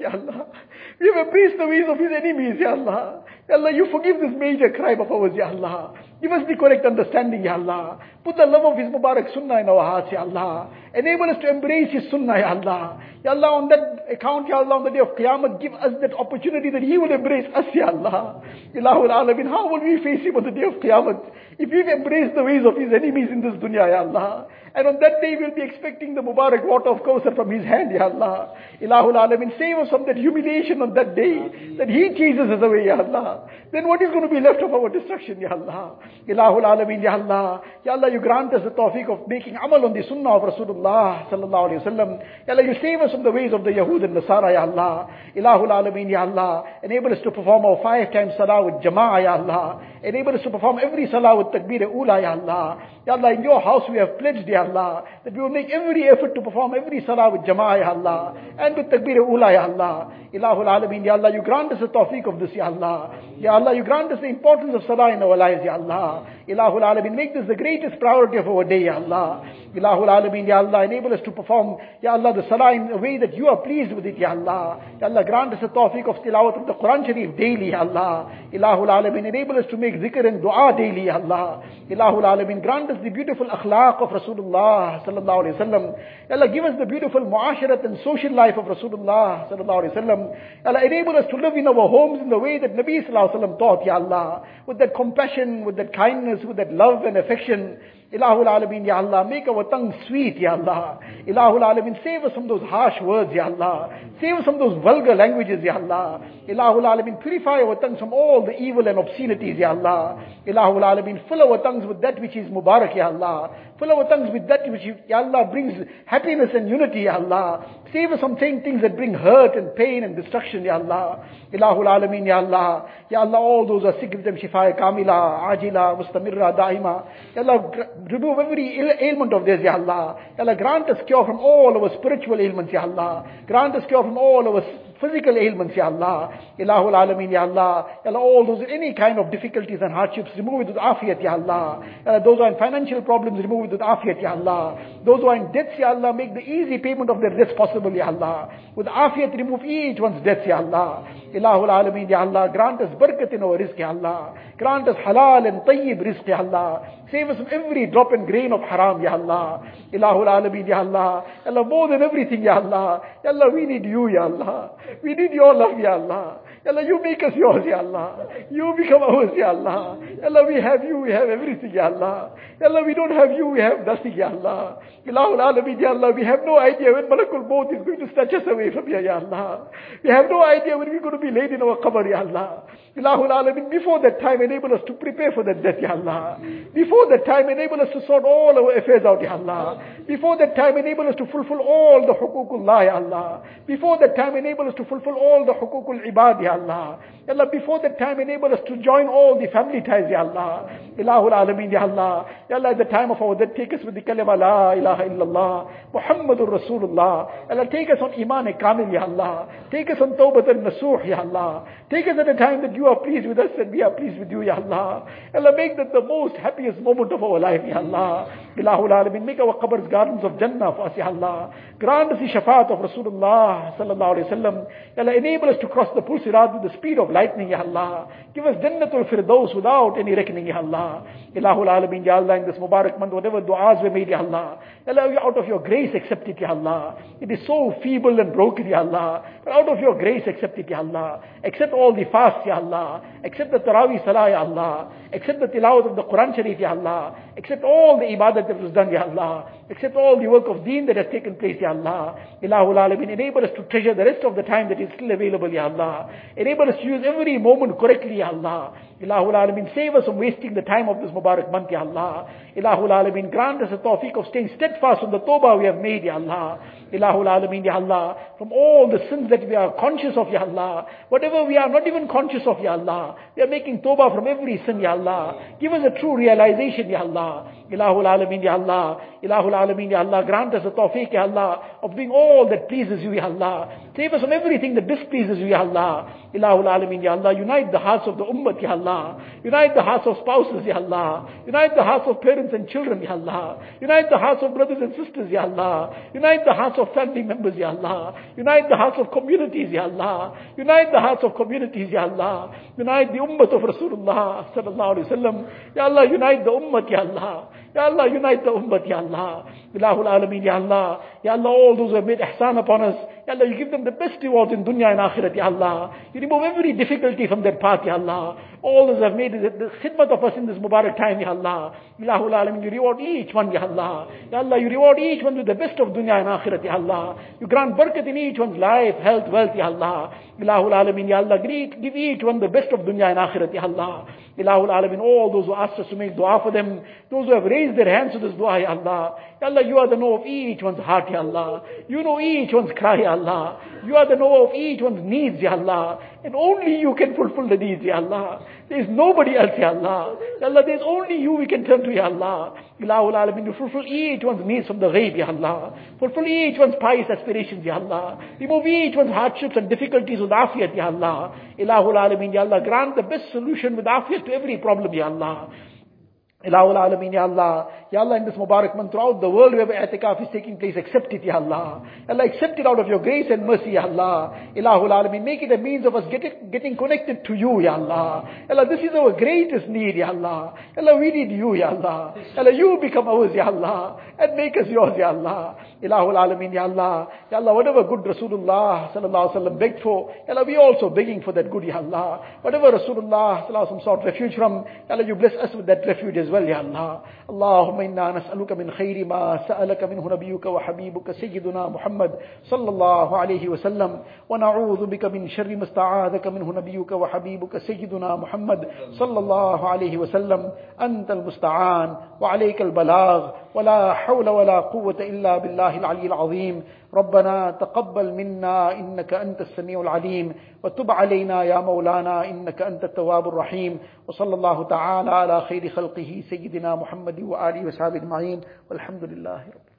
We have embraced the ways of his enemies, Ya Allah. Ya Allah, you forgive this major crime of ours, Ya Allah. Give us the correct understanding, Ya Allah. Put the love of his Mubarak sunnah in our hearts, Ya Allah. Enable us to embrace his sunnah, Ya Allah. Ya Allah, on that account, Ya Allah, on the day of Qiyamah, give us that opportunity that he will embrace us, Ya Allah. Ilahul Alameen, how will we face him on the day of Qiyamah? If we've embraced the ways of his enemies in this dunya, Ya Allah. And on that day we'll be expecting the Mubarak water of Kawthar from his hand, Ya Allah. Ilahul Alameen, save us from that humiliation on that day, that he chases us away, Ya Allah. Then what is going to be left of our destruction, Ya Allah? Ilahul Alameen, Ya Allah. Ya Allah, you grant us the tawfiq of making amal on the sunnah of Rasulullah sallallahu alayhi wa sallam. Ya Allah, you save us from the ways of the Yahud and Nasara, Ya Allah. Ilahul Alameen, Ya Allah. Enable us to perform our five times salah with jama'ah, Ya Allah. Enable us to perform every salah with takbir ula, Ya Allah. Ya Allah, in your house we have pledged, Ya Allah, that we will make every effort to perform every salah with jama'ah, Ya Allah. And with takbir ula, Ya Allah. Ilahul Alameen, Ya Allah, you grant us the tawfiq of this, Ya Allah. Ya Allah, you grant us the importance of salah in our lives, Ya Allah. Ilahul Alameen, make this the greatest priority of our day, Ya Allah. Ilahul Alameen, Ya Allah, enable us to perform, Ya Allah, the salah in a way that you are pleased with it, Ya Allah. Ya Allah, grant us the tawfiq of tilawat of the Quran Sharif daily, Ya Allah. Ilahul Alameen, enable us to make zikr and dua daily, Ya Allah. Ilahul Alameen, grant us the beautiful akhlaq of Rasulullah sallallahu alayhi wa sallam. Ya Allah, give us the beautiful muasharat and social life of Rasulullah sallallahu alayhi wa sallam. Ya Allah, enable us to live in our homes in the way that Nabi sallallahu taught, Ya Allah. With that compassion, with that kindness, with that love and affection. Ilahul Alameen, Ya Allah, make our tongue sweet, Ya Allah. Ilahul Alameen, save us from those harsh words, Ya Allah. Save us from those vulgar languages, Ya Allah. Ilahul Alameen, purify our tongues from all the evil and obscenities, Ya Allah. Ilahul Alameen, fill our tongues with that which is Mubarak, Ya Allah. Fill our tongues with that which, Ya Allah, brings happiness and unity, Ya Allah. Save us from saying things that bring hurt and pain and destruction, Ya Allah. Ilahul Alameen, Ya Allah. Ya Allah, all those are sick, give them shifa kamila, ajila, mustamirra, daima. Ya Allah, remove every ailment of theirs, Ya Allah. Ya Allah, grant us cure from all our spiritual ailments, Ya Allah. Grant us cure from all of our physical ailments, Ya Allah. Ilahul Alameen, Ya Allah. Ya Allah, all those, any kind of difficulties and hardships, remove it with afiyat, Ya Allah. Ya Allah, those who are in financial problems, remove it with afiyat, Ya Allah. Those who are in debts, Ya Allah, make the easy payment of their debts possible, Ya Allah. With afiyat, remove each one's debts, Ya Allah. Ilahul Alameen, Ya Allah. Grant us barakat in our rizq, Ya Allah. Grant us halal and tayyib rizq, Ya Allah. Save us from every drop and grain of haram, Ya Allah. Ilahul Alameen, Ya Allah. Ya Allah, more than everything, Ya Allah. Ya Allah, we need you, Ya Allah. We need your love, Ya Allah. Ya Allah, you make us yours, Ya Allah. You become ours, Ya Allah. Ya Allah, we have you, we have everything, Ya Allah. Allah, we don't have you, we have nothing, Ya Allah. Ilahul Alameen, Ya Allah, we have no idea when Malakul Maut is going to snatch us away from here, Ya Allah. We have no idea when we're going to be laid in our qabr, Ya Allah. Ilahul Alameen, before that time, enable us to prepare for that death, Ya Allah. Before that time, enable us to sort all our affairs out, Ya Allah. Before that time, enable us to fulfill all the hukukullah, Ya Allah. Before that time, enable us to fulfill all the hukukul ibad, Ya Allah. Ya Allah, before that time, enable us to join all the family ties, Ya Allah. Ilahul Alameen, Ya Allah. Allah, at the time of our death, take us with the kalima La ilaha illallah. Muhammadur Rasulullah. Allah, take us on Iman Kamil, Ya Allah. Take us on Tawbat al-Nasuh, Ya Allah. Take us at a time that you are pleased with us and we are pleased with you, Ya Allah. Allah, make that the most happiest moment of our life, Ya Allah. Ilahul Alameen, make our qabrs gardens of Jannah for us, Ya Allah. Grant us the shafaat of Rasulullah sallallahu alayhi wa sallam. Ya Allah, enable us to cross the Pul with the speed of lightning, Ya Allah. Give us Jannatul Firdaus without any reckoning, Ya Allah. Ilahul Alameen, Ya Allah, this Mubarak month, whatever du'as were made, Ya Allah. Allah, out of your grace, accept it, Ya Allah. It is so feeble and broken, Ya Allah. But out of your grace, accept it, Ya Allah. Accept all the fasts, Ya Allah. Accept the Taraweeh Salah, Ya Allah. Accept the tilawat of the Quran Sharif, Ya Allah. Accept all the ibadat that was done, Ya Allah. Accept all the work of deen that has taken place, Ya Allah. Ilahul Alameen, enable us to treasure the rest of the time that is still available, Ya Allah. Enable us to use every moment correctly, Ya Allah. Ilahul Alameen, save us from wasting the time of this Mubarak month, Ya Allah. Ilahul Alameen, grant us a tawfiq of staying steadfast on the tawbah we have made, Ya Allah. Ilahul Alameen, Ya Allah. From all the sins that we are conscious of, Ya Allah. Whatever we are not even conscious of, Ya Allah. We are making tawbah from every sin, Ya Allah. Give us a true realization, Ya Allah. Ilahul Alameen, Ya Allah. Ilahul Alameen, Ya Allah. Grant us a tawfiq, Ya Allah, of doing all that pleases you, Ya Allah. Save us from everything that displeases you, Ya Allah. Ilahul Alameen, Ya Allah. Unite the hearts of the ummah, Ya Allah. Unite the hearts of spouses, Ya Allah. Unite the hearts of parents and children, Ya Allah. Unite the hearts of brothers and sisters, Ya Allah. Unite the hearts of family members, Ya Allah. Unite the hearts of communities, Ya Allah. Unite the hearts of communities, Ya Allah. Unite the ummah of Rasulullah sallallahu alaihi wasallam. Ya Allah, unite the ummah, Ya Allah. Ya Allah, unite the ummah, Ya Allah. Ilahul Alameen, Ya Allah. Ya Allah, all those who have made ihsan upon us, Ya Allah, you give them the best rewards in dunya and akhirat, Ya Allah. You remove every difficulty from their path, Ya Allah. All those have made the, khidmat of us in this Mubarak time, Ya Allah. Ilahul Alameen, you reward each one, Ya Allah. Ya Allah, you reward each one with the best of dunya and akhirat, Ya Allah. You grant barakat in each one's life, health, wealth, Ya Allah. Ilahul Alameen, Ya Allah, give each one the best of dunya and akhirat, Ya Allah. Ilahul Alameen, all those who asked us to make dua for them, those who have raised their hands to this dua, Ya Allah. Ya Allah, you are the know of each one's heart, Ya Allah. You know each one's cry, Ya Allah. You are the knower of each one's needs, Ya Allah. And only you can fulfill the needs, Ya Allah. There is nobody else, Ya Allah. Ya Allah, there is only you we can turn to, Ya Allah. Ilahul Alamin, you fulfill each one's needs from the ghaib, Ya Allah. Fulfill each one's pious aspirations, Ya Allah. Remove each one's hardships and difficulties with afiyat, Ya Allah. Ilahul Alamin, Ya Allah. Grant the best solution with afiyat to every problem, Ya Allah. Ilahul Alameen, Ya Allah. Ya Allah, in this Mubarak month, throughout the world wherever i'tikaf is taking place, accept it, Ya Allah. Ya Allah, accept it out of your grace and mercy, Ya Allah. Ilahul Alameen, make it a means of us getting, getting connected to you, Ya Allah. Ya Allah, this is our greatest need, Ya Allah. Ya Allah, we need you, Ya Allah. Ya Allah, you become ours, Ya Allah. And make us yours, Ya Allah. Ilahul Alameen, Ya Allah. Ya Allah, whatever good Rasulullah sallallahu wasallam begged for, Ya Allah, we also begging for that good, Ya Allah. Whatever Rasulullah sallallahu wasallam sought refuge from, Ya Allah, you bless us with that refuge as well, Ya Allah. اللهم إنا نسألك من خير ما سألك منه نبيك وحبيبك سيدنا محمد صلى الله عليه وسلم. ونعوذ بك من شر ما استعاذك منه نبيك وحبيبك سيدنا محمد صلى الله عليه وسلم. أنت المستعان وعليك البلاغ. ولا حول ولا قوة إلا بالله العلي العظيم. ربنا تقبل منا إنك أنت السميع العليم. وتب علينا يا مولانا إنك أنت التواب الرحيم، وصلى الله تعالى على خير خلقه سيدنا محمد وآله وصحبه أجمعين، والحمد لله رب